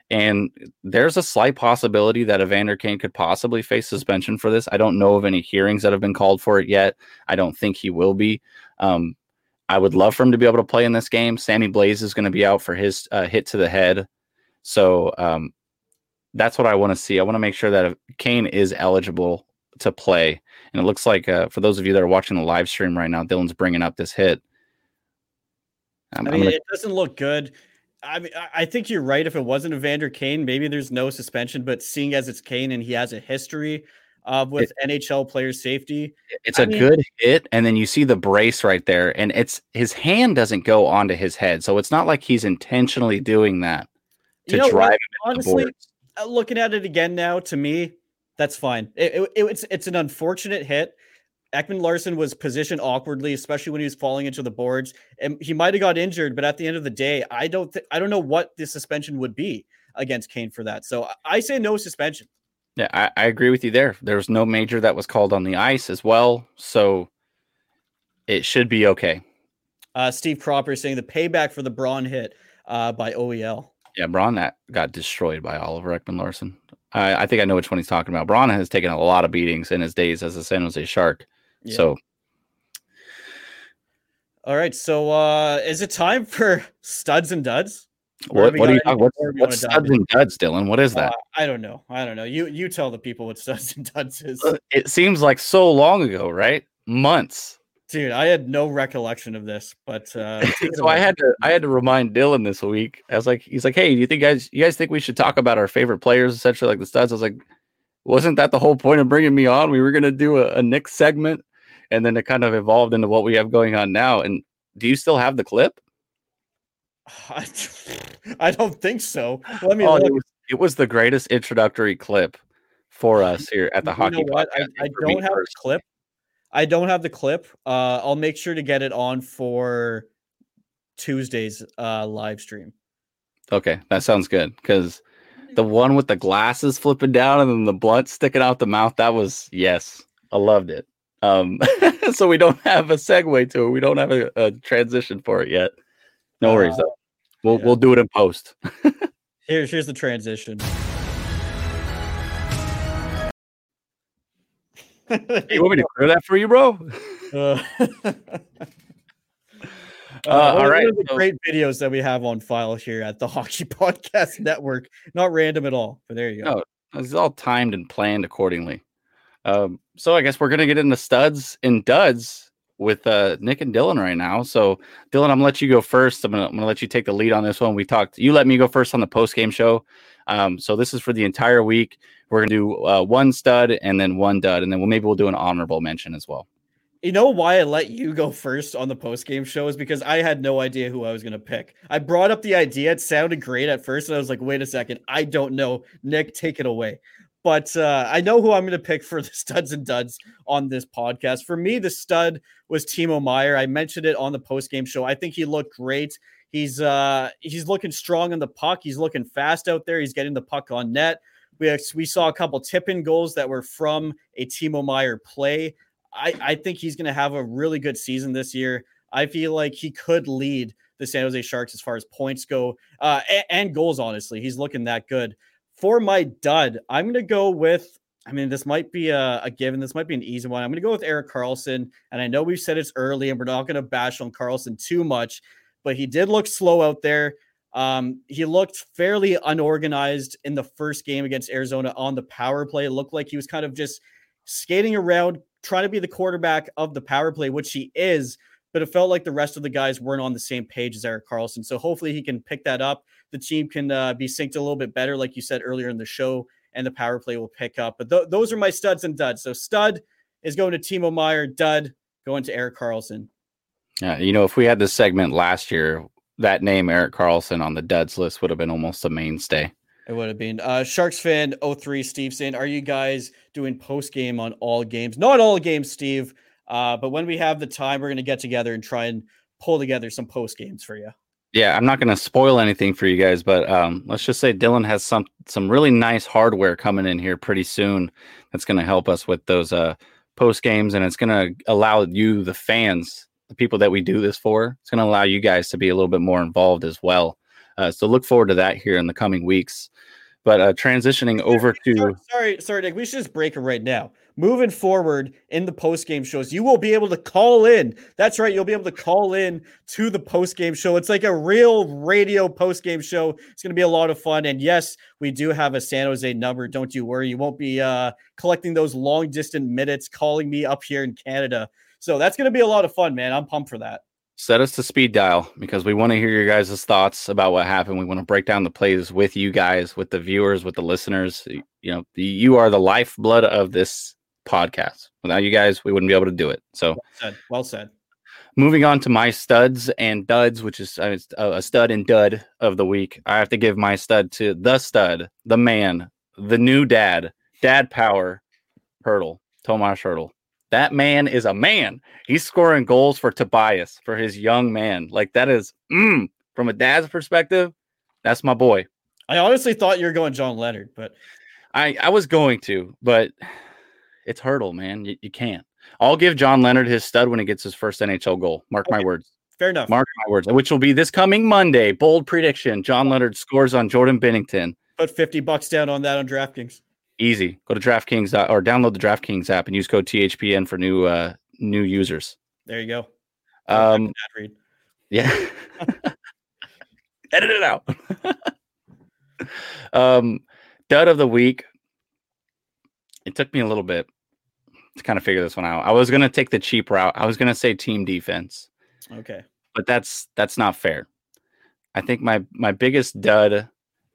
Speaker 2: and there's a slight possibility that Evander Kane could possibly face suspension for this. I don't know of any hearings that have been called for it yet. I don't think he will be. Um, I would love for him to be able to play in this game. Sammy Blais is going to be out for his uh, hit to the head, so um, that's what I want to see. I want to make sure that Kane is eligible to play. And it looks like uh, for those of you that are watching the live stream right now, Dylan's bringing up this hit. I'm,
Speaker 1: I mean,
Speaker 2: gonna-
Speaker 1: it doesn't look good. I mean, I- I think you're right. If it wasn't Evander Kane, maybe there's no suspension. But seeing as it's Kane and he has a history uh, with NHL player safety,
Speaker 2: it's
Speaker 1: I
Speaker 2: a
Speaker 1: mean-
Speaker 2: good hit, and then you see the brace right there, and it's his hand doesn't go onto his head, so it's not like he's intentionally doing that to
Speaker 1: you know
Speaker 2: drive
Speaker 1: what?
Speaker 2: him into the
Speaker 1: Honestly, uh, looking at it again now, to me, that's fine. It, it- it- it's it's an unfortunate hit. Ekman Larsson was positioned awkwardly, especially when he was falling into the boards, and he might have got injured. But at the end of the day, I don't th- I don't know what the suspension would be against Kane for that. So I say no suspension.
Speaker 2: Yeah, I, I agree with you there. There was no major that was called on the ice as well, so it should be okay.
Speaker 1: Uh, Steve Cropper saying the payback for the Braun hit uh, by OEL.
Speaker 2: Yeah, Braun that got destroyed by Oliver Ekman Larsson. I, I think I know which one he's talking about. Braun has taken a lot of beatings in his days as a San Jose Shark.
Speaker 1: Yeah.
Speaker 2: So
Speaker 1: All right, so uh, is it time for studs and duds?
Speaker 2: What, what are you talking? What's, studs and duds, Dylan? What is that?
Speaker 1: Uh, I don't know. I don't know. You you tell the people what studs and duds is.
Speaker 2: Uh, it seems like so long ago, right? Months.
Speaker 1: Dude, I had no recollection of this, but uh,
Speaker 2: so I had to I had to remind Dylan this week. I was like, he's like, hey, do you think guys you guys think we should talk about our favorite players, essentially like the studs? I was like, wasn't that the whole point of bringing me on? We were gonna do a, a Nick segment, and then it kind of evolved into what we have going on now. And do you still have the clip?
Speaker 1: I, I don't think so. Let me
Speaker 2: Oh,
Speaker 1: look.
Speaker 2: it, was, it was the greatest introductory clip for us here at the
Speaker 1: You
Speaker 2: hockey
Speaker 1: what? I. I don't have the clip. I don't have the clip. Uh, I'll make sure to get it on for Tuesday's uh, live stream.
Speaker 2: Okay, that sounds good because the one with the glasses flipping down and then the blunt sticking out the mouth, that was yes, I loved it. Um, so we don't have a segue to it. We don't have a, a transition for it yet. No worries
Speaker 1: Uh,
Speaker 2: though. We'll
Speaker 1: yeah.
Speaker 2: we'll do it in post.
Speaker 1: Here's here's the transition.
Speaker 2: you want me to clear that for you, bro?
Speaker 1: Uh,
Speaker 2: Uh,
Speaker 1: of-
Speaker 2: right,
Speaker 1: the
Speaker 2: so-
Speaker 1: great videos that we have on file here at the Hockey Podcast Network. Not random at all, but there you go.
Speaker 2: No. It's all timed and planned accordingly. Um, so I guess we're gonna get into studs and duds with uh, Nick and Dylan right now. So Dylan, I'm gonna let you go first. I'm gonna, I'm gonna let you take the lead on this one. We talked. You let me go first on the post game show. Um, so this is for the entire week. We're gonna do uh, one stud and then one dud, and then we'll maybe we'll do an honorable mention as well.
Speaker 1: You know why I let you go first on the post game show is because I had no idea who I was going to pick. I brought up the idea. It sounded great at first. And I was like, wait a second. I don't know. Nick, take it away. But uh, I know who I'm going to pick for the studs and duds on this podcast. For me, the stud was Timo Meier. I mentioned it on the post game show. I think he looked great. He's uh he's looking strong on the puck. He's looking fast out there. He's getting the puck on net. We we saw a couple tip in goals that were from a Timo Meier play. I, I think he's going to have a really good season this year. I feel like he could lead the San Jose Sharks as far as points go uh, and, and goals. Honestly, he's looking that good. For my dud, I'm going to go with. I mean, this might be a, a given. This might be an easy one. I'm going to go with Erik Karlsson. And I know we've said it's early, and we're not going to bash on Karlsson too much, but he did look slow out there. Um, he looked fairly unorganized in the first game against Arizona on the power play. It looked like he was kind of just skating around, trying to be the quarterback of the power play, which he is, but it felt like the rest of the guys weren't on the same page as Erik Karlsson. So hopefully he can pick that up. The team can uh, be synced a little bit better, like you said earlier in the show, and the power play will pick up. But th- those are my studs and duds. So stud is going to Timo Meier, dud going to Erik Karlsson.
Speaker 2: Yeah, you know, if we had this segment last year, that name Erik Karlsson on the duds list would have been almost a mainstay.
Speaker 1: It would have been. Uh, Sharks fan 03 Steve saying, Are you guys doing post game on all games? Not all games, Steve. Uh, but when we have the time, we're going to get together and try and pull together some post games for you.
Speaker 2: Yeah, I'm not going to spoil anything for you guys, but um, let's just say Dylan has some some really nice hardware coming in here pretty soon. That's going to help us with those uh, post games, and it's going to allow you, the fans, the people that we do this for, it's going to allow you guys to be a little bit more involved as well. Uh, so look forward to that here in the coming weeks. But uh, transitioning over to
Speaker 1: sorry, sorry, sorry, Nick. We should just break it right now. Moving forward in the post game shows, you will be able to call in. That's right, you'll be able to call in to the post game show. It's like a real radio post game show. It's going to be a lot of fun. And yes, we do have a San Jose number. Don't you worry. You won't be uh, collecting those long distance minutes calling me up here in Canada. So that's going to be a lot of fun, man. I'm pumped for that
Speaker 2: set us to speed dial because we want to hear your guys' thoughts about what happened. We want to break down the plays with you guys, with the viewers, with the listeners. You know, you are the lifeblood of this podcast. Without you guys, we wouldn't be able to do it. So
Speaker 1: well said. Well said.
Speaker 2: Moving on to my studs and duds, which is uh, a stud and dud of the week. I have to give my stud to the stud, the man, the new dad, dad power, Hertl, Tomas Hertl. That man is a man. He's scoring goals for Tobias for his young man. Like that is mm, from a dad's perspective, that's my boy.
Speaker 1: I honestly thought you were going John Leonard, but
Speaker 2: I I was going to, but it's Hertl, man. You, you can't. I'll give John Leonard his stud when he gets his first NHL goal. Mark okay. my words.
Speaker 1: Fair enough.
Speaker 2: Mark my words, which will be this coming Monday. Bold prediction: John Leonard scores on Jordan Binnington.
Speaker 1: Put fifty bucks down on that on DraftKings.
Speaker 2: Easy. Go to DraftKings uh, or download the DraftKings app and use code THPN for new uh, new users.
Speaker 1: There you go.
Speaker 2: Um, yeah. Edit it out. um, dud of the week. It took me a little bit to kind of figure this one out. I was gonna take the cheap route. I was gonna say team defense.
Speaker 1: Okay.
Speaker 2: But that's that's not fair. I think my my biggest dud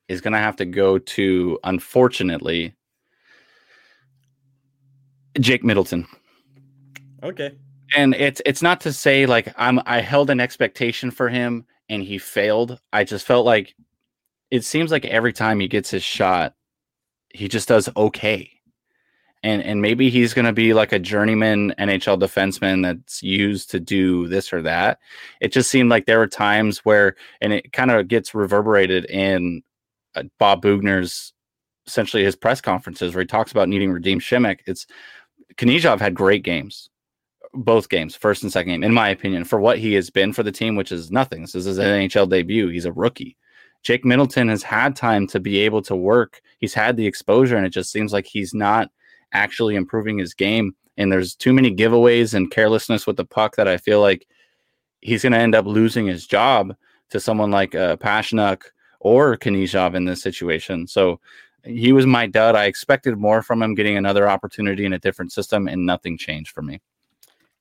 Speaker 2: is gonna have to go to unfortunately Jake Middleton.
Speaker 1: Okay.
Speaker 2: And it's it's not to say like I'm I held an expectation for him and he failed. I just felt like it seems like every time he gets his shot, he just does okay. And and maybe he's gonna be like a journeyman NHL defenseman that's used to do this or that. It just seemed like there were times where and it kind of gets reverberated in uh, Bob Boughner's essentially his press conferences where he talks about needing Radim Simek. It's Knyzhov had great games, both games, first and second game, in my opinion, for what he has been for the team, which is nothing. This is his NHL debut. He's a rookie. Jake Middleton has had time to be able to work. He's had the exposure, and it just seems like he's not actually improving his game. And there's too many giveaways and carelessness with the puck that I feel like he's going to end up losing his job to someone like uh, Pasichnuk or Knyzhov in this situation. So he was my dud. I expected more from him getting another opportunity in a different system, and nothing changed for me.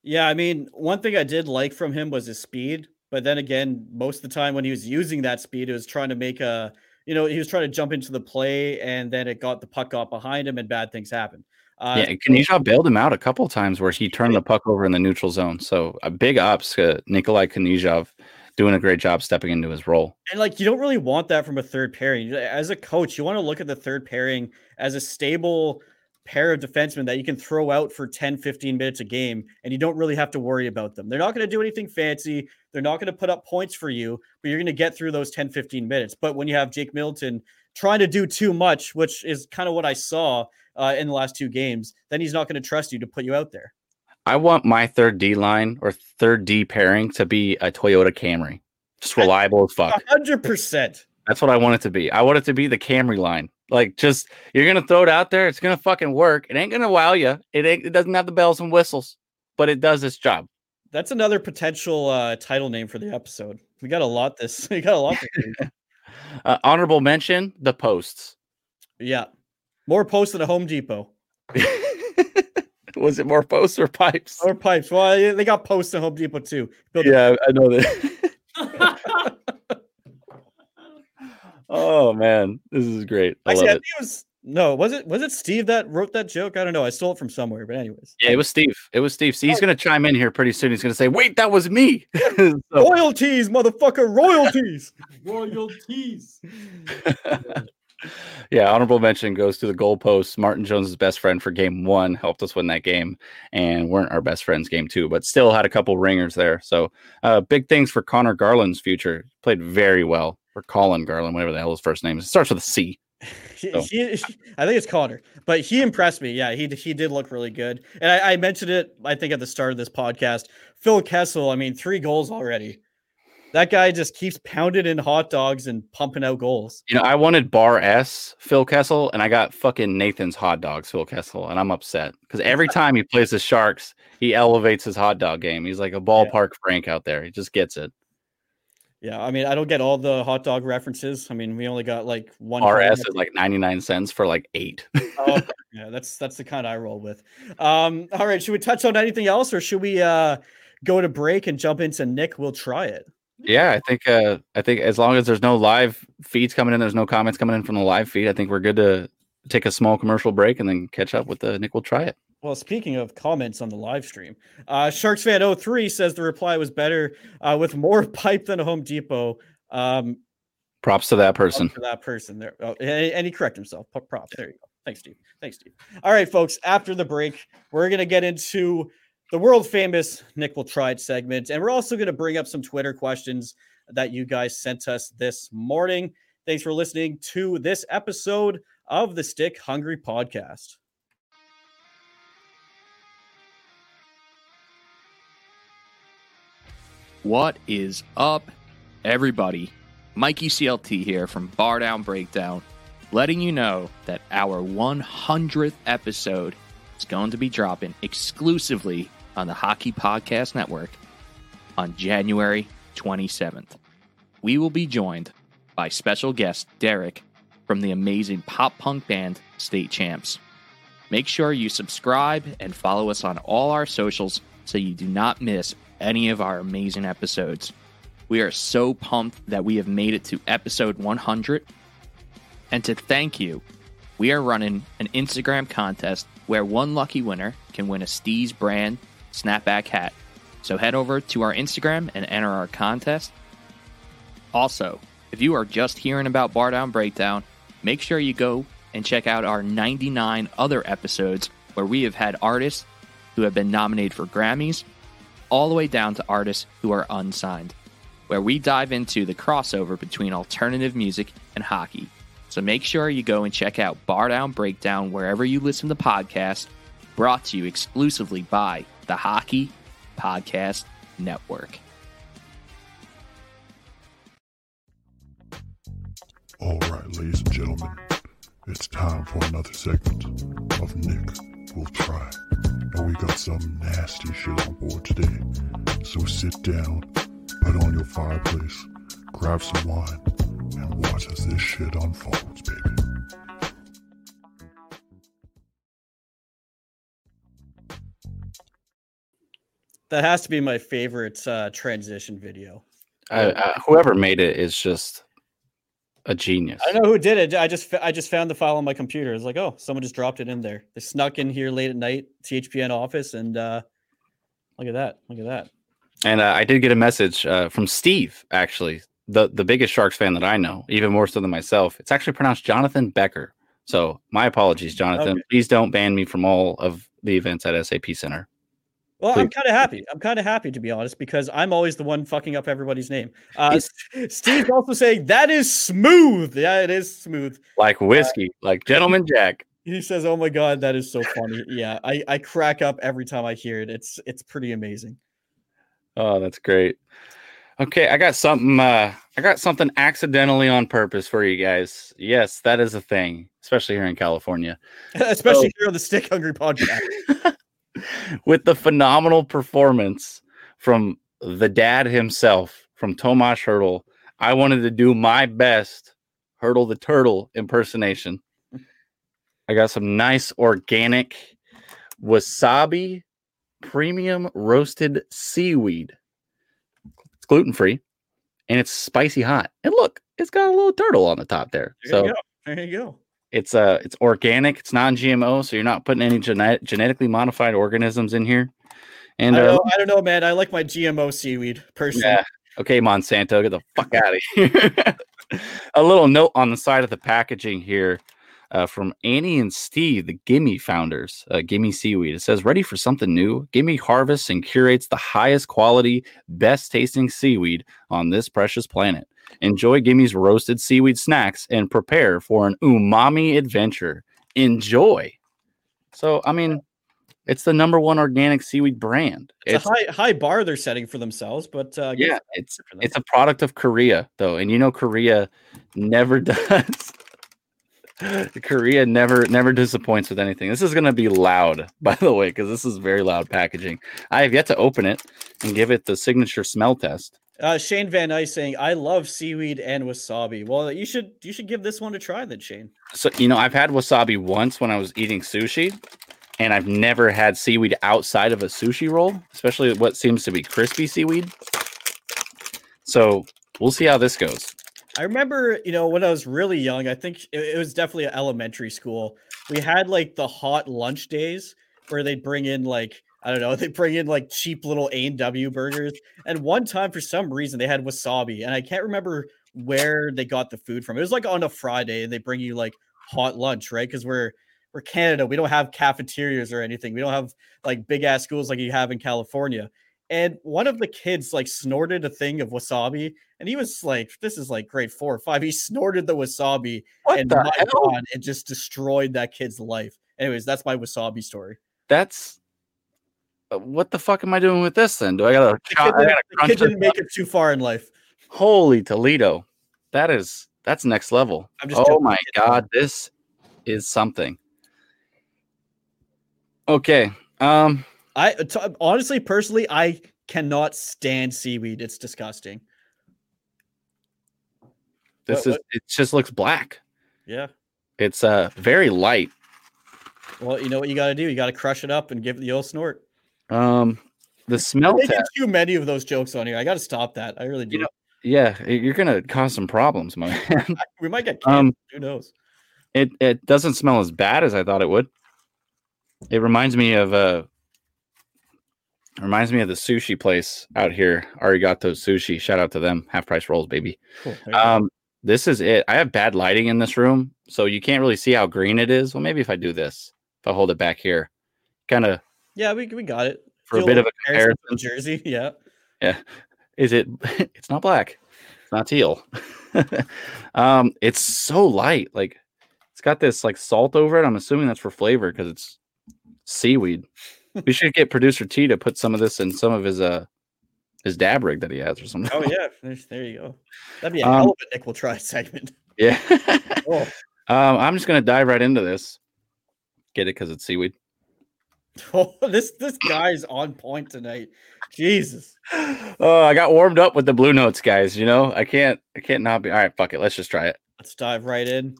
Speaker 1: Yeah, I mean, one thing I did like from him was his speed, but then again, most of the time when he was using that speed, it was trying to make a, you know, he was trying to jump into the play, and then it got the puck got behind him, and bad things happened.
Speaker 2: Uh, yeah, Knyzhov bailed him out a couple times where he turned the puck over in the neutral zone. So a big ups, uh, Nikolai Knyzhov doing a great job stepping into his role.
Speaker 1: And like you don't really want that from a third pairing. As a coach, you want to look at the third pairing as a stable pair of defensemen that you can throw out for 10, 15 minutes a game and you don't really have to worry about them. They're not going to do anything fancy. They're not going to put up points for you, but you're going to get through those 10, 15 minutes. But when you have Jake Middleton trying to do too much, which is kind of what I saw uh, in the last two games, then he's not going to trust you to put you out there.
Speaker 2: I want my third D line or third D pairing to be a Toyota Camry. Just reliable as fuck.
Speaker 1: hundred percent.
Speaker 2: That's what I want it to be. I want it to be the Camry line. Like, just you're gonna throw it out there. It's gonna fucking work. It ain't gonna wow you. It ain't. It doesn't have the bells and whistles, but it does its job.
Speaker 1: That's another potential uh, title name for the episode. We got a lot. This we got a lot.
Speaker 2: uh, honorable mention: the posts.
Speaker 1: Yeah, more posts than a Home Depot.
Speaker 2: Was it more posts or pipes?
Speaker 1: Or pipes. Well, they got posts at Home Depot too.
Speaker 2: Build yeah, I know that. oh man, this is great. I,
Speaker 1: Actually,
Speaker 2: love
Speaker 1: I
Speaker 2: it.
Speaker 1: think it was no, was it was it Steve that wrote that joke? I don't know. I stole it from somewhere, but anyways.
Speaker 2: Yeah, it was Steve. It was Steve. See, he's oh. gonna chime in here pretty soon. He's gonna say, "Wait, that was me."
Speaker 1: so, royalties, motherfucker, royalties,
Speaker 3: royalties.
Speaker 2: Yeah, honorable mention goes to the goalposts. Martin Jones' best friend for game one helped us win that game, and weren't our best friends game two, but still had a couple ringers there. So, uh, big things for Conor Garland's future. Played very well for Colin Garland, whatever the hell his first name is. It starts with a C.
Speaker 1: So. He, he, I think it's Conor, but he impressed me. Yeah, he he did look really good, and I, I mentioned it. I think at the start of this podcast, Phil Kessel. I mean, three goals already. That guy just keeps pounding in hot dogs and pumping out goals.
Speaker 2: You know, I wanted bar S Phil Kessel, and I got fucking Nathan's hot dogs Phil Kessel, and I'm upset because every time he plays the Sharks, he elevates his hot dog game. He's like a ballpark yeah. Frank out there. He just gets it.
Speaker 1: Yeah, I mean, I don't get all the hot dog references. I mean, we only got like one.
Speaker 2: RS is like ninety nine cents for like eight.
Speaker 1: oh, yeah, that's that's the kind I roll with. Um, all right, should we touch on anything else, or should we uh go to break and jump into Nick? We'll try it.
Speaker 2: Yeah, I think uh I think as long as there's no live feeds coming in, there's no comments coming in from the live feed. I think we're good to take a small commercial break and then catch up with the Nick. We'll try it.
Speaker 1: Well, speaking of comments on the live stream, uh, Sharks fan 03 says the reply was better uh, with more pipe than a Home Depot. Um,
Speaker 2: props to that person.
Speaker 1: To that person there. Oh, and he corrected himself. Props. There you go. Thanks, Steve. Thanks, Steve. All right, folks. After the break, we're going to get into the world famous Nick will try it segment. And we're also going to bring up some Twitter questions that you guys sent us this morning. Thanks for listening to this episode of the Stick Hungry Podcast.
Speaker 4: What is up, everybody? Mikey CLT here from Bar Down Breakdown, letting you know that our 100th episode is going to be dropping exclusively on the Hockey Podcast Network on January 27th. We will be joined by special guest Derek from the amazing pop punk band State Champs. Make sure you subscribe and follow us on all our socials so you do not miss any of our amazing episodes. We are so pumped that we have made it to episode 100. And to thank you, we are running an Instagram contest where one lucky winner can win a Steez brand snapback hat. So head over to our Instagram and enter our contest. Also, if you are just hearing about Bar Down Breakdown, make sure you go and check out our 99 other episodes where we have had artists who have been nominated for Grammys, all the way down to artists who are unsigned, where we dive into the crossover between alternative music and hockey. So make sure you go and check out Bar Down Breakdown wherever you listen to podcasts, brought to you exclusively by the Hockey Podcast Network.
Speaker 5: All right, ladies and gentlemen, it's time for another segment of Nick Will Try. And we got some nasty shit on board today. So sit down, put on your fireplace, grab some wine, and watch as this shit unfolds, baby.
Speaker 1: That has to be my favorite uh, transition video.
Speaker 2: Uh, uh, whoever made it is just a genius.
Speaker 1: I know who did it. I just I just found the file on my computer. It's like, oh, someone just dropped it in there. They snuck in here late at night, THPN office, and uh, look at that. Look at that.
Speaker 2: And uh, I did get a message uh, from Steve, actually, the the biggest Sharks fan that I know, even more so than myself. It's actually pronounced Jonathan Becker. So my apologies, Jonathan.
Speaker 1: Okay.
Speaker 2: Please don't ban me from all of the events at SAP Center.
Speaker 1: Well, I'm kind of happy. I'm kind of happy to be honest because I'm always the one fucking up everybody's name. Uh, Steve's also saying that is smooth. Yeah, it is smooth.
Speaker 2: Like whiskey, like Gentleman Jack.
Speaker 1: He says, "Oh my god, that is so funny." Yeah, I, I crack up every time I hear it. It's it's pretty amazing.
Speaker 2: Oh, that's great. Okay, I got something. Uh, I got something accidentally on purpose for you guys. Yes, that is a thing, especially here in California.
Speaker 1: Especially here on the Stick Hungry podcast.
Speaker 2: With the phenomenal performance from the dad himself, from Tomasz Hertl, I wanted to do my best Hertl the Turtle impersonation. I got some nice organic wasabi premium roasted seaweed. It's gluten free and it's spicy hot. And look, it's got a little turtle on the top there.
Speaker 1: There
Speaker 2: so.
Speaker 1: There you go.
Speaker 2: It's uh it's organic it's non-gmo so you're not putting any gene- genetically modified organisms in here and
Speaker 1: I, don't
Speaker 2: uh,
Speaker 1: know, I don't know, man. I like my GMO seaweed personally.
Speaker 2: yeah okay monsanto get the fuck out of here a little note on the side of the packaging here uh, from Annie and Steve, the Gimme founders, uh, Gimme Seaweed. It says, ready for something new? Gimme harvests and curates the highest quality, best tasting seaweed on this precious planet. Enjoy Gimme's roasted seaweed snacks and prepare for an umami adventure. Enjoy. So, I mean, it's the number one organic seaweed brand.
Speaker 1: It's, a high high bar they're setting for themselves, but uh,
Speaker 2: yeah, it's
Speaker 1: good for them.
Speaker 2: it's a product of Korea though, and you know Korea never does. Korea never never disappoints with anything. This is going to be loud, by the way, because this is very loud packaging. I have yet to open it and give it the signature smell test.
Speaker 1: Uh, Shane Van Ice saying, "I love seaweed and wasabi." Well, you should you should give this one a try, then, Shane.
Speaker 2: So you know, I've had wasabi once when I was eating sushi, and I've never had seaweed outside of a sushi roll, especially what seems to be crispy seaweed. So we'll see how this goes.
Speaker 1: I remember, you know, when I was really young, I think it, it was definitely elementary school. We had like the hot lunch days where they bring in like I don't know, they bring in like cheap little A and W burgers. And one time, for some reason, they had wasabi, and I can't remember where they got the food from. It was like on a Friday, and they bring you like hot lunch, right? Because we're we're Canada, we don't have cafeterias or anything. We don't have like big ass schools like you have in California. And one of the kids like snorted a thing of wasabi, and he was like, "This is like grade four or five. He snorted the wasabi,
Speaker 2: What
Speaker 1: and
Speaker 2: the
Speaker 1: my
Speaker 2: hell?
Speaker 1: god, it just destroyed that kid's life. Anyways, that's my wasabi story.
Speaker 2: That's what the fuck am I doing with this then? Do I gotta,
Speaker 1: The kid,
Speaker 2: I
Speaker 1: didn't,
Speaker 2: gotta
Speaker 1: the kid didn't make it too far in life.
Speaker 2: Holy Toledo. That is that's next level.
Speaker 1: I'm just
Speaker 2: oh my god, this is something. Okay. Um
Speaker 1: I t- honestly, personally, I cannot stand seaweed. It's disgusting.
Speaker 2: this
Speaker 1: What-
Speaker 2: is
Speaker 1: what?
Speaker 2: it just looks black.
Speaker 1: Yeah.
Speaker 2: It's uh very light.
Speaker 1: Well, you know what you got to do? You got to crush it up and give it the old snort.
Speaker 2: Um the smell test.
Speaker 1: too many of those jokes on here. I got to stop that. I really do.
Speaker 2: You know, Yeah, you're gonna cause some problems, my man.
Speaker 1: we might get
Speaker 2: um.
Speaker 1: Who knows?
Speaker 2: it it doesn't smell as bad as I thought it would. It reminds me of uh reminds me of the sushi place out here, Arigato Sushi. Shout out to them. Half price rolls, baby.
Speaker 1: Cool. There you go.
Speaker 2: Um, this is it. I have bad lighting in this room, so you can't really see how green it is. Well, maybe if I do this, if I hold it back here, kind of
Speaker 1: yeah, we, we got it.
Speaker 2: for
Speaker 1: Do
Speaker 2: a bit of a
Speaker 1: comparison
Speaker 2: comparison.
Speaker 1: Jersey. Yeah. Yeah.
Speaker 2: Is it? It's not black. It's not teal. um, it's so light. Like it's got this like salt over it. I'm assuming that's for flavor because it's seaweed. we should get producer T to put some of this in some of his uh his dab rig that he has or something.
Speaker 1: Oh yeah. There's, there you go. That'd be a
Speaker 2: Um,
Speaker 1: hell of a Nick will try segment.
Speaker 2: yeah.
Speaker 1: Oh,
Speaker 2: um, I'm just gonna dive right into this. Get it because it's seaweed.
Speaker 1: oh, this this guy's on point tonight. Jesus.
Speaker 2: Oh, I got warmed up with the blue notes, guys. You know, I can't, I can't not be. All right, fuck it. Let's just try it.
Speaker 1: Let's dive right in.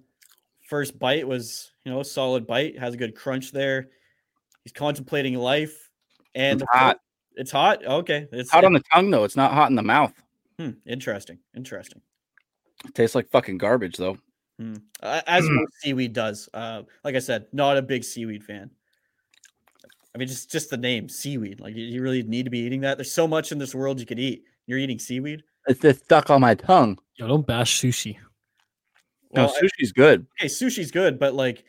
Speaker 1: First bite was, you know, solid bite. Has a good crunch there. He's contemplating life, and
Speaker 2: It's hot.
Speaker 1: It's hot. Okay, it's
Speaker 2: Hot on the tongue though. It's not hot in the mouth.
Speaker 1: hmm, interesting. Interesting.
Speaker 2: It tastes like fucking garbage though.
Speaker 1: Hmm. Uh, as seaweed does. Uh, like I said, not a big seaweed fan. I mean, just just the name seaweed. Like you, you really need to be eating that. There's so much in this world you could eat. You're eating seaweed.
Speaker 2: It's just stuck on my tongue.
Speaker 3: Yo, don't bash sushi.
Speaker 2: No,
Speaker 1: Well, I-
Speaker 2: sushi's good.
Speaker 1: okay, sushi's good, but like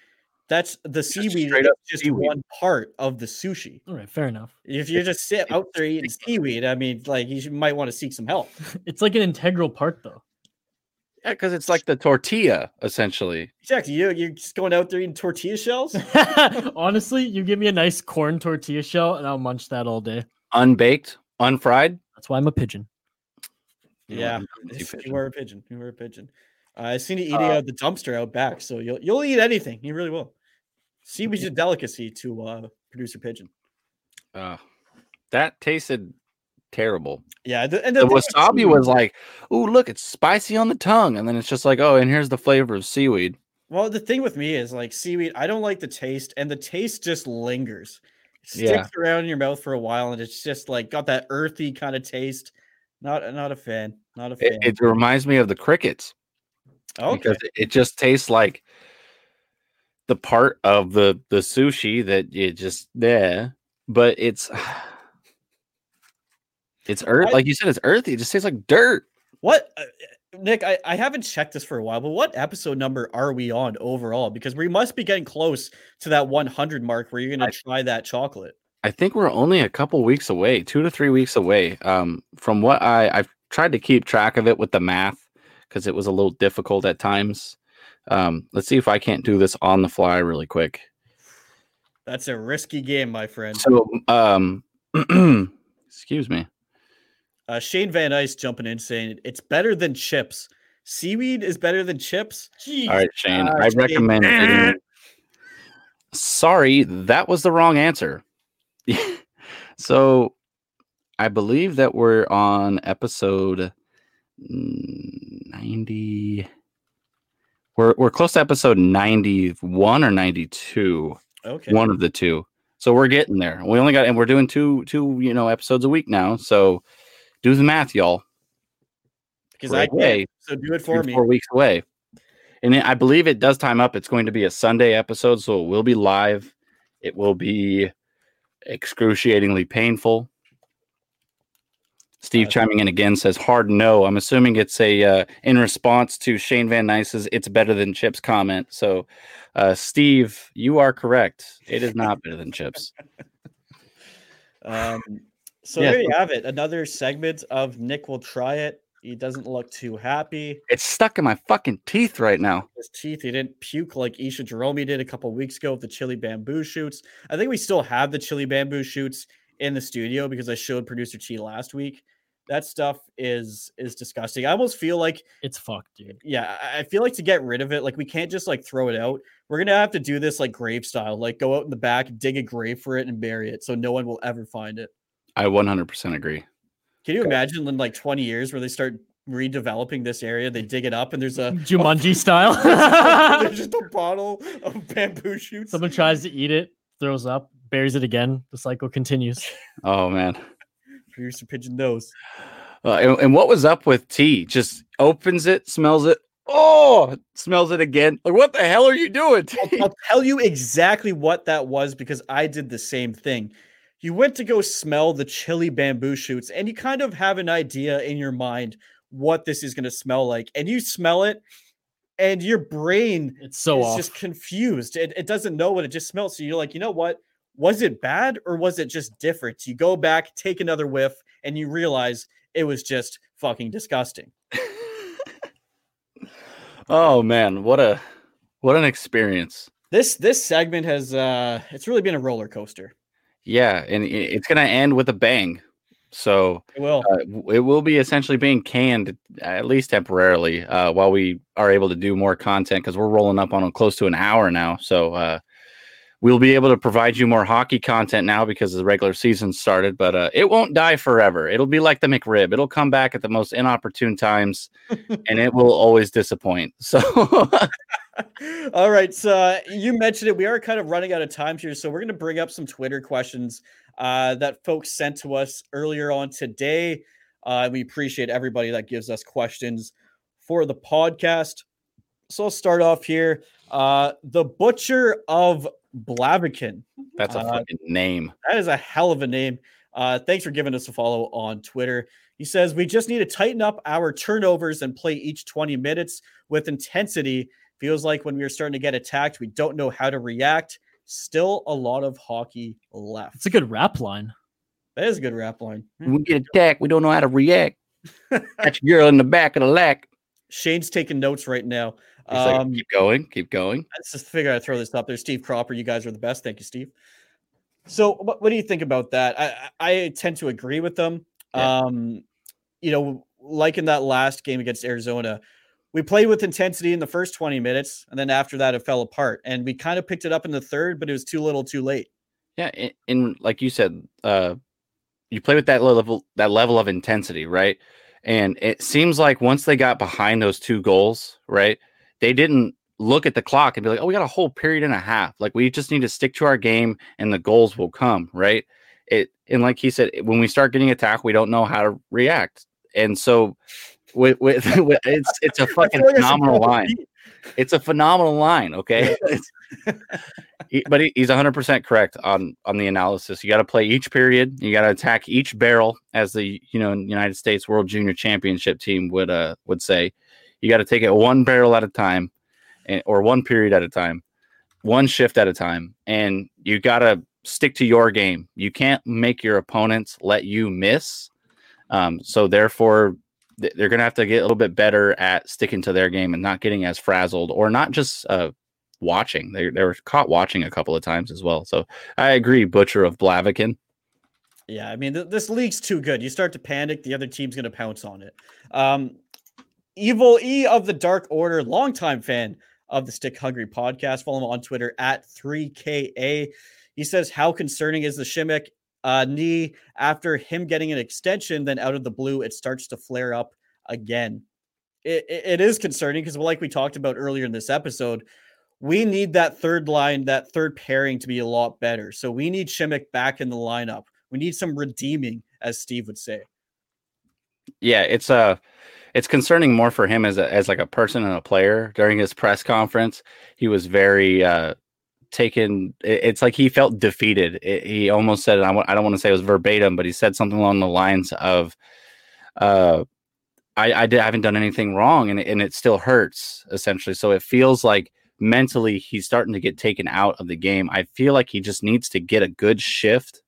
Speaker 1: that's the
Speaker 2: Just
Speaker 1: seaweed
Speaker 2: straight
Speaker 1: is just
Speaker 2: seaweed.
Speaker 1: one part of the sushi.
Speaker 3: All right, fair enough.
Speaker 1: If you just sit out there eating seaweed, I mean, like you might want to seek some help.
Speaker 3: It's like an integral part, though.
Speaker 2: Yeah, because it's like the tortilla essentially.
Speaker 1: Exactly. You you're just going out there eating tortilla shells.
Speaker 3: Honestly, you give me a nice corn tortilla shell, and I'll munch that all day.
Speaker 2: Unbaked, unfried.
Speaker 3: That's why I'm a pigeon.
Speaker 1: Yeah,
Speaker 2: I'm pigeon.
Speaker 1: you are a pigeon. You are a pigeon. Uh, I seen you eating out the dumpster out back, so you'll you'll eat anything. You really will. Seaweed's a delicacy to uh, producer pigeon.
Speaker 2: Uh, that tasted terrible.
Speaker 1: Yeah, the, and
Speaker 2: The
Speaker 1: with
Speaker 2: wasabi was like, "Ooh, look, it's spicy on the tongue," and then it's just like, "Oh, and here's the flavor of seaweed."
Speaker 1: Well, the thing with me is like seaweed, I don't like the taste, and the taste just lingers. It
Speaker 2: Yeah.
Speaker 1: sticks around in your mouth for a while, and it's just like got that earthy kind of taste. Not uh, not a fan. Not a fan.
Speaker 2: It, it reminds me of the crickets
Speaker 1: okay.
Speaker 2: because it, just tastes like the part of the the sushi that it just there, but it's it's earth
Speaker 1: I-
Speaker 2: like you said, it's earthy. It just tastes like dirt.
Speaker 1: What uh, Nick, I, I haven't checked this for a while, but what episode number are we on overall? Because we must be getting close to that 100 mark where you're going to try that chocolate.
Speaker 2: I think we're only a couple weeks away, two to three weeks away. Um, from what I I've tried to keep track of it with the math because it was a little difficult at times. Um, let's see if I can't do this on the fly really quick.
Speaker 1: That's a risky game, my friend.
Speaker 2: So, um, excuse me.
Speaker 1: Uh, Shane Van Ice jumping in saying it's better than chips. Seaweed is better than chips. Jeez.
Speaker 2: All right, Shane.
Speaker 1: Ah,
Speaker 2: I
Speaker 1: Shane.
Speaker 2: recommend. eating- Sorry, that was the wrong answer. so, I believe that we're on episode ninety. We're we're close to episode ninety-one or ninety-two.
Speaker 1: Okay.
Speaker 2: One of the two. So we're getting there. We only got, and we're doing two two you know episodes a week now. So do the math, y'all.
Speaker 1: Because I can't. So do it for me.
Speaker 2: four weeks away. And I believe it does time up. It's going to be a Sunday episode, so it will be live. It will be excruciatingly painful. Steve chiming in again says hard no. I'm assuming it's a uh, in response to Shane Van Nice's "It's better than chips" comment. So, uh, Steve, you are correct. It is not better than chips.
Speaker 1: Um, so
Speaker 2: Yeah,
Speaker 1: there you have it. Another segment of Nick will try it. He doesn't look too happy.
Speaker 2: It's stuck in my fucking teeth right now.
Speaker 1: His teeth, he didn't puke like Isha Jerome did a couple weeks ago with the chili bamboo shoots. I think we still have the chili bamboo shoots in the studio because I showed producer Chi last week. That stuff is is disgusting. I almost feel like
Speaker 3: It's fucked, dude.
Speaker 1: yeah, I- I feel like to get rid of it, like we can't just like throw it out. We're gonna have to do this like grave style, like go out in the back, dig a grave for it, and bury it, so no one will ever find it.
Speaker 2: I 100% agree.
Speaker 1: Can you imagine in like 20 years where they start redeveloping this area? They dig it up and there's a
Speaker 3: Jumanji style.
Speaker 1: there's just a bottle of bamboo shoots.
Speaker 3: Someone tries to eat it, throws up, buries it again. The cycle continues.
Speaker 2: Oh man.
Speaker 1: Producer Pigeon nose.
Speaker 2: Uh, and, and what was up with T? Just opens it, smells it. Oh, smells it again. Like, what the hell are you doing?
Speaker 1: I'll,
Speaker 2: T?
Speaker 1: I'll tell you exactly what that was because I did the same thing. You went to go smell the chili bamboo shoots, and you kind of have an idea in your mind what this is going to smell like, and you smell it, and your brain
Speaker 3: It's so
Speaker 1: is
Speaker 3: off.
Speaker 1: just confused. It, it doesn't know what it just smells. So you're like, you know what? Was it bad or was it just different? You go back, take another whiff, and you realize it was just fucking disgusting.
Speaker 2: oh man, what a what an experience.
Speaker 1: This this segment has uh it's really been a roller coaster.
Speaker 2: Yeah, and it's gonna end with a bang. So
Speaker 1: It will.
Speaker 2: uh, it will be essentially being canned at least temporarily uh, while we are able to do more content because we're rolling up on close to an hour now. So uh, we'll be able to provide you more hockey content now because the regular season started. But uh, it won't die forever. It'll be like the McRib. It'll come back at the most inopportune times, and it will always disappoint. So
Speaker 1: All right. So uh, you mentioned it. We are kind of running out of time here. So we're going to bring up some Twitter questions uh, that folks sent to us earlier on today. Uh, we appreciate everybody that gives us questions for the podcast. So I'll start off here. Uh, the Butcher of Blaviken.
Speaker 2: That's a
Speaker 1: Uh,
Speaker 2: fucking name.
Speaker 1: That is a hell of a name. Uh, thanks for giving us a follow on Twitter. He says, We just need to tighten up our turnovers and play each 20 minutes with intensity. Feels like when we are starting to get attacked, we don't know how to react. Still a lot of hockey left.
Speaker 3: It's a good rap line.
Speaker 1: That is a good rap line.
Speaker 2: When we get attacked, we don't know how to react. That's a girl in the back of the lack.
Speaker 1: Shane's taking notes right now.
Speaker 2: He's like,
Speaker 1: Um,
Speaker 2: keep going, keep going.
Speaker 1: Let's just figure out how to throw this up there. Steve Cropper, you guys are the best. Thank you, Steve. So, what, what do you think about that? I, I I tend to agree with them.
Speaker 2: Yeah.
Speaker 1: Um, you know, like in that last game against Arizona, we played with intensity in the first 20 minutes, and then after that, it fell apart. And we kind of picked it up in the third, but it was too little, too late.
Speaker 2: Yeah, and, in like you said, uh, you play with that level that level of intensity, right? And it seems like once they got behind those two goals, right, they didn't look at the clock and be like, "Oh, we got a whole period and a half. Like we just need to stick to our game, and the goals will come." Right? It and like he said, when we start getting attacked, we don't know how to react, and so with with, with it's it's a fucking
Speaker 1: feel like I should
Speaker 2: phenomenal line. It's a phenomenal line, okay? He- but he, he's 100% correct on on the analysis. You got to play each period. You got to attack each barrel, as the you know United States World Junior Championship team would uh would say. You got to take it one barrel at a time, and, or one period at a time, one shift at a time, and you got to stick to your game. You can't make your opponents let you miss. Um, so therefore, th- they're going to have to get a little bit better at sticking to their game and not getting as frazzled or not just uh, watching. They, they were caught watching a couple of times as well. So I agree, Butcher of Blaviken.
Speaker 1: Yeah, I mean, th- this league's too good. You start to panic, the other team's going to pounce on it. Um, Evil E of the Dark Order, longtime fan of the Stick Hungry podcast. Follow him on Twitter at 3KA. He says, How concerning is the Simek uh, knee after him getting an extension? Then out of the blue, it starts to flare up again. It, it- is concerning because, like we talked about earlier in this episode, we need that third line, that third pairing to be a lot better. So we need Simek back in the lineup. We need some redeeming, as Steve would say.
Speaker 2: Yeah, it's uh it's concerning more for him as a, as like a person and a player. During his press conference, he was very uh taken it's like he felt defeated. It, he almost said "I don't want to say it was verbatim, but he said something along the lines of uh I I, did, I haven't done anything wrong and and it still hurts essentially. So it feels like mentally he's starting to get taken out of the game. I feel like he just needs to get a good shift.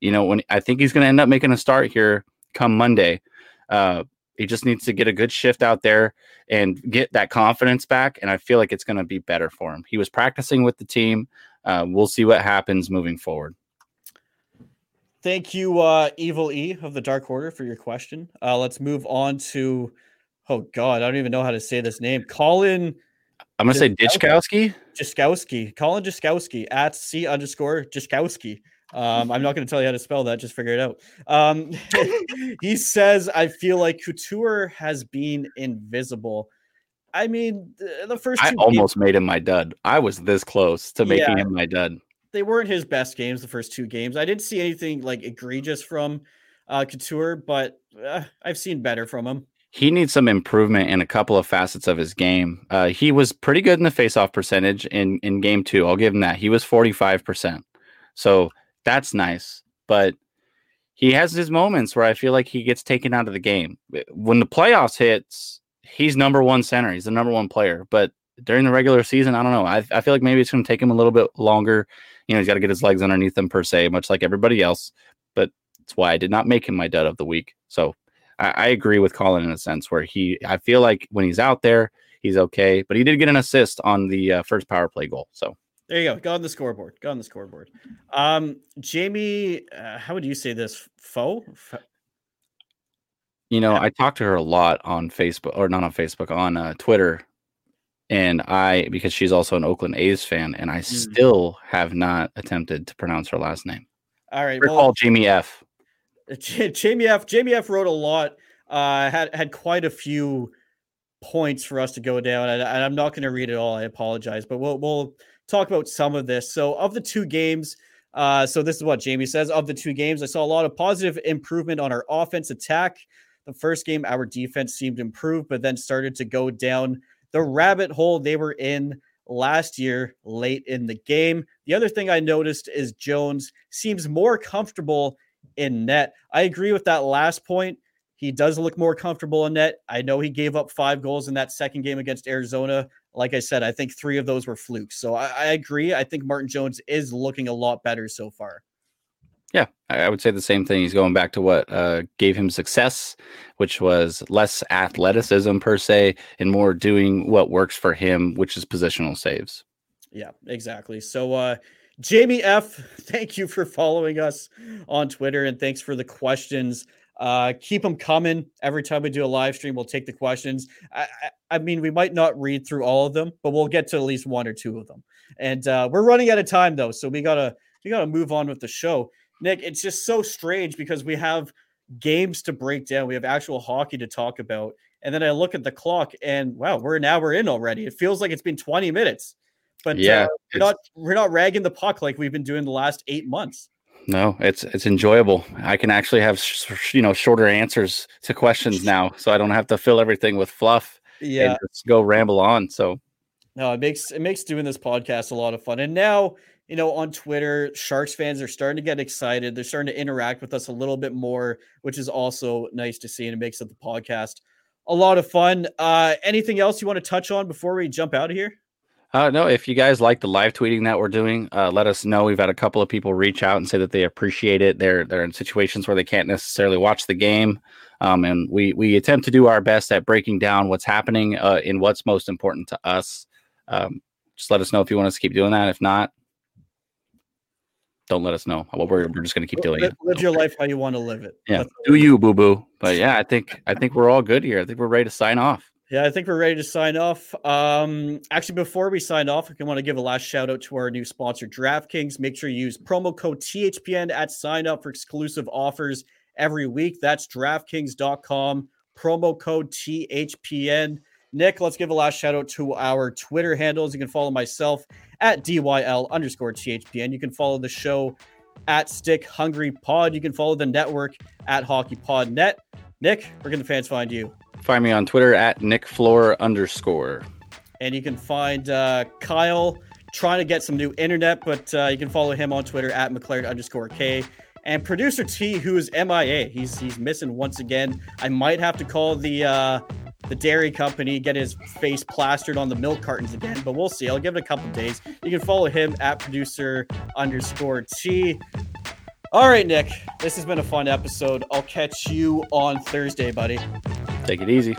Speaker 2: You know, when I think he's going to end up making a start here come Monday. Uh, he just needs to get a good shift out there and get that confidence back. And I feel like it's going to be better for him. He was practicing with the team. Uh, we'll see what happens moving forward.
Speaker 1: Thank you, uh, Evil E of the Dark Order, for your question. Uh, let's move on to, oh God, I don't even know how to say this name. Colin
Speaker 2: I'm going to say Ditchkowski.
Speaker 1: Jiskowski. Colin Jiskowski at C underscore Jiskowski. Um, I'm not going to tell you how to spell that. Just figure it out. Um, he says, I feel like Couture has been invisible. I mean, the, first
Speaker 2: I
Speaker 1: two games-
Speaker 2: almost made him my dud. I was this close to making
Speaker 1: Yeah.
Speaker 2: him my dud.
Speaker 1: they weren't his best games the first two games. I didn't see anything like egregious from uh, Couture, but uh, I've seen better from him.
Speaker 2: he needs some improvement in a couple of facets of his game. Uh, he was pretty good in the faceoff percentage in in game two. I'll give him that. He was forty five percent, so that's nice. But he has his moments where I feel like he gets taken out of the game. When the playoffs hits, he's number one center. He's the number one player. But during the regular season, I don't know. I, I feel like maybe it's going to take him a little bit longer. You know, he's got to get his legs underneath him per se, much like everybody else. But that's why I did not make him my dud of the week. So I, I agree with Colin in a sense where he, I feel like when he's out there, he's okay. But he did get an assist on the uh, first power play goal. So
Speaker 1: There you go. Go on the scoreboard. Go on the scoreboard. Um, Jamie, uh, how would you say this? Foe? Fo-
Speaker 2: you know, I talked to her a lot on Facebook or not on Facebook, on uh, Twitter. And I, because she's also an Oakland A's fan, and I still have not attempted to pronounce her last name.
Speaker 1: All right. Well,
Speaker 2: call Jamie F.
Speaker 1: J- Jamie F. Jamie F. wrote a lot. Uh, had had quite a few points for us to go down, and I'm not going to read it all. I apologize, but we'll we'll talk about some of this. So, of the two games, uh, so this is what Jamie says. Of the two games, I saw a lot of positive improvement on our offense attack. The first game, our defense seemed improved, but then started to go down the rabbit hole they were in last year late in the game. The other thing I noticed is Jones seems more comfortable in net. I agree with that last point. He does look more comfortable in net. I know he gave up five goals in that second game against Arizona. Like I said, I think three of those were flukes. So I, I agree. I think Martin Jones is looking a lot better so far.
Speaker 2: Yeah, I would say the same thing. He's going back to what uh, gave him success, which was less athleticism per se, and more doing what works for him, which is positional saves.
Speaker 1: Yeah, exactly. So, uh, Jamie F, thank you for following us on Twitter, and thanks for the questions. Uh, keep them coming every time we do a live stream. We'll take the questions. I, I, I, mean, we might not read through all of them, but we'll get to at least one or two of them. And uh, we're running out of time though, so we gotta we gotta move on with the show. Nick, it's just so strange because we have games to break down. We have actual hockey to talk about. And then I look at the clock and wow, we're an hour in already. It feels like it's been 20 minutes. But
Speaker 2: yeah,
Speaker 1: uh, we're not we're not ragging the puck like we've been doing the last eight months.
Speaker 2: No, it's it's enjoyable. I can actually have sh- you know shorter answers to questions now, so I don't have to fill everything with fluff.
Speaker 1: Yeah,
Speaker 2: just go ramble on. So
Speaker 1: no, it makes it makes doing this podcast a lot of fun. And now you know, on Twitter, Sharks fans are starting to get excited. They're starting to interact with us a little bit more, which is also nice to see. And it makes the podcast a lot of fun. Uh, anything else you want to touch on before we jump out of here?
Speaker 2: Uh, no, if you guys like the live tweeting that we're doing, uh, let us know. We've had a couple of people reach out and say that they appreciate it. They're they're in situations where they can't necessarily watch the game, um, and we we attempt to do our best at breaking down what's happening uh, in what's most important to us. Um, just let us know if you want us to keep doing that. If not, don't let us know. Well, we're, we're just going to keep doing it.
Speaker 1: Live your life how you want to live it.
Speaker 2: Yeah, do you, boo boo. But yeah, I think I think we're all good here. I think we're ready to sign off.
Speaker 1: Yeah, I think we're ready to sign off. Um, actually, before we sign off, I want to give a last shout out to our new sponsor, DraftKings. Make sure you use promo code THPN at sign up for exclusive offers every week. That's DraftKings.com, promo code THPN. Nick, let's give a last shout out to our Twitter handles. You can follow myself at DYL underscore THPN. You can follow the show at Stick Hungry Pod. You can follow the network at Hockey Pod Net. Nick, where can the fans find you?
Speaker 2: Find me on Twitter at Nick Flohr underscore.
Speaker 1: And you can find uh, Kyle trying to get some new internet, but uh, you can follow him on Twitter at McLaren underscore K. And producer T, who is MIA, he's he's missing once again. I might have to call the uh, the dairy company get his face plastered on the milk cartons again, but we'll see. I'll give it a couple days. You can follow him at producer underscore T. All right, Nick, this has been a fun episode. I'll catch you on Thursday, buddy.
Speaker 2: Take it easy.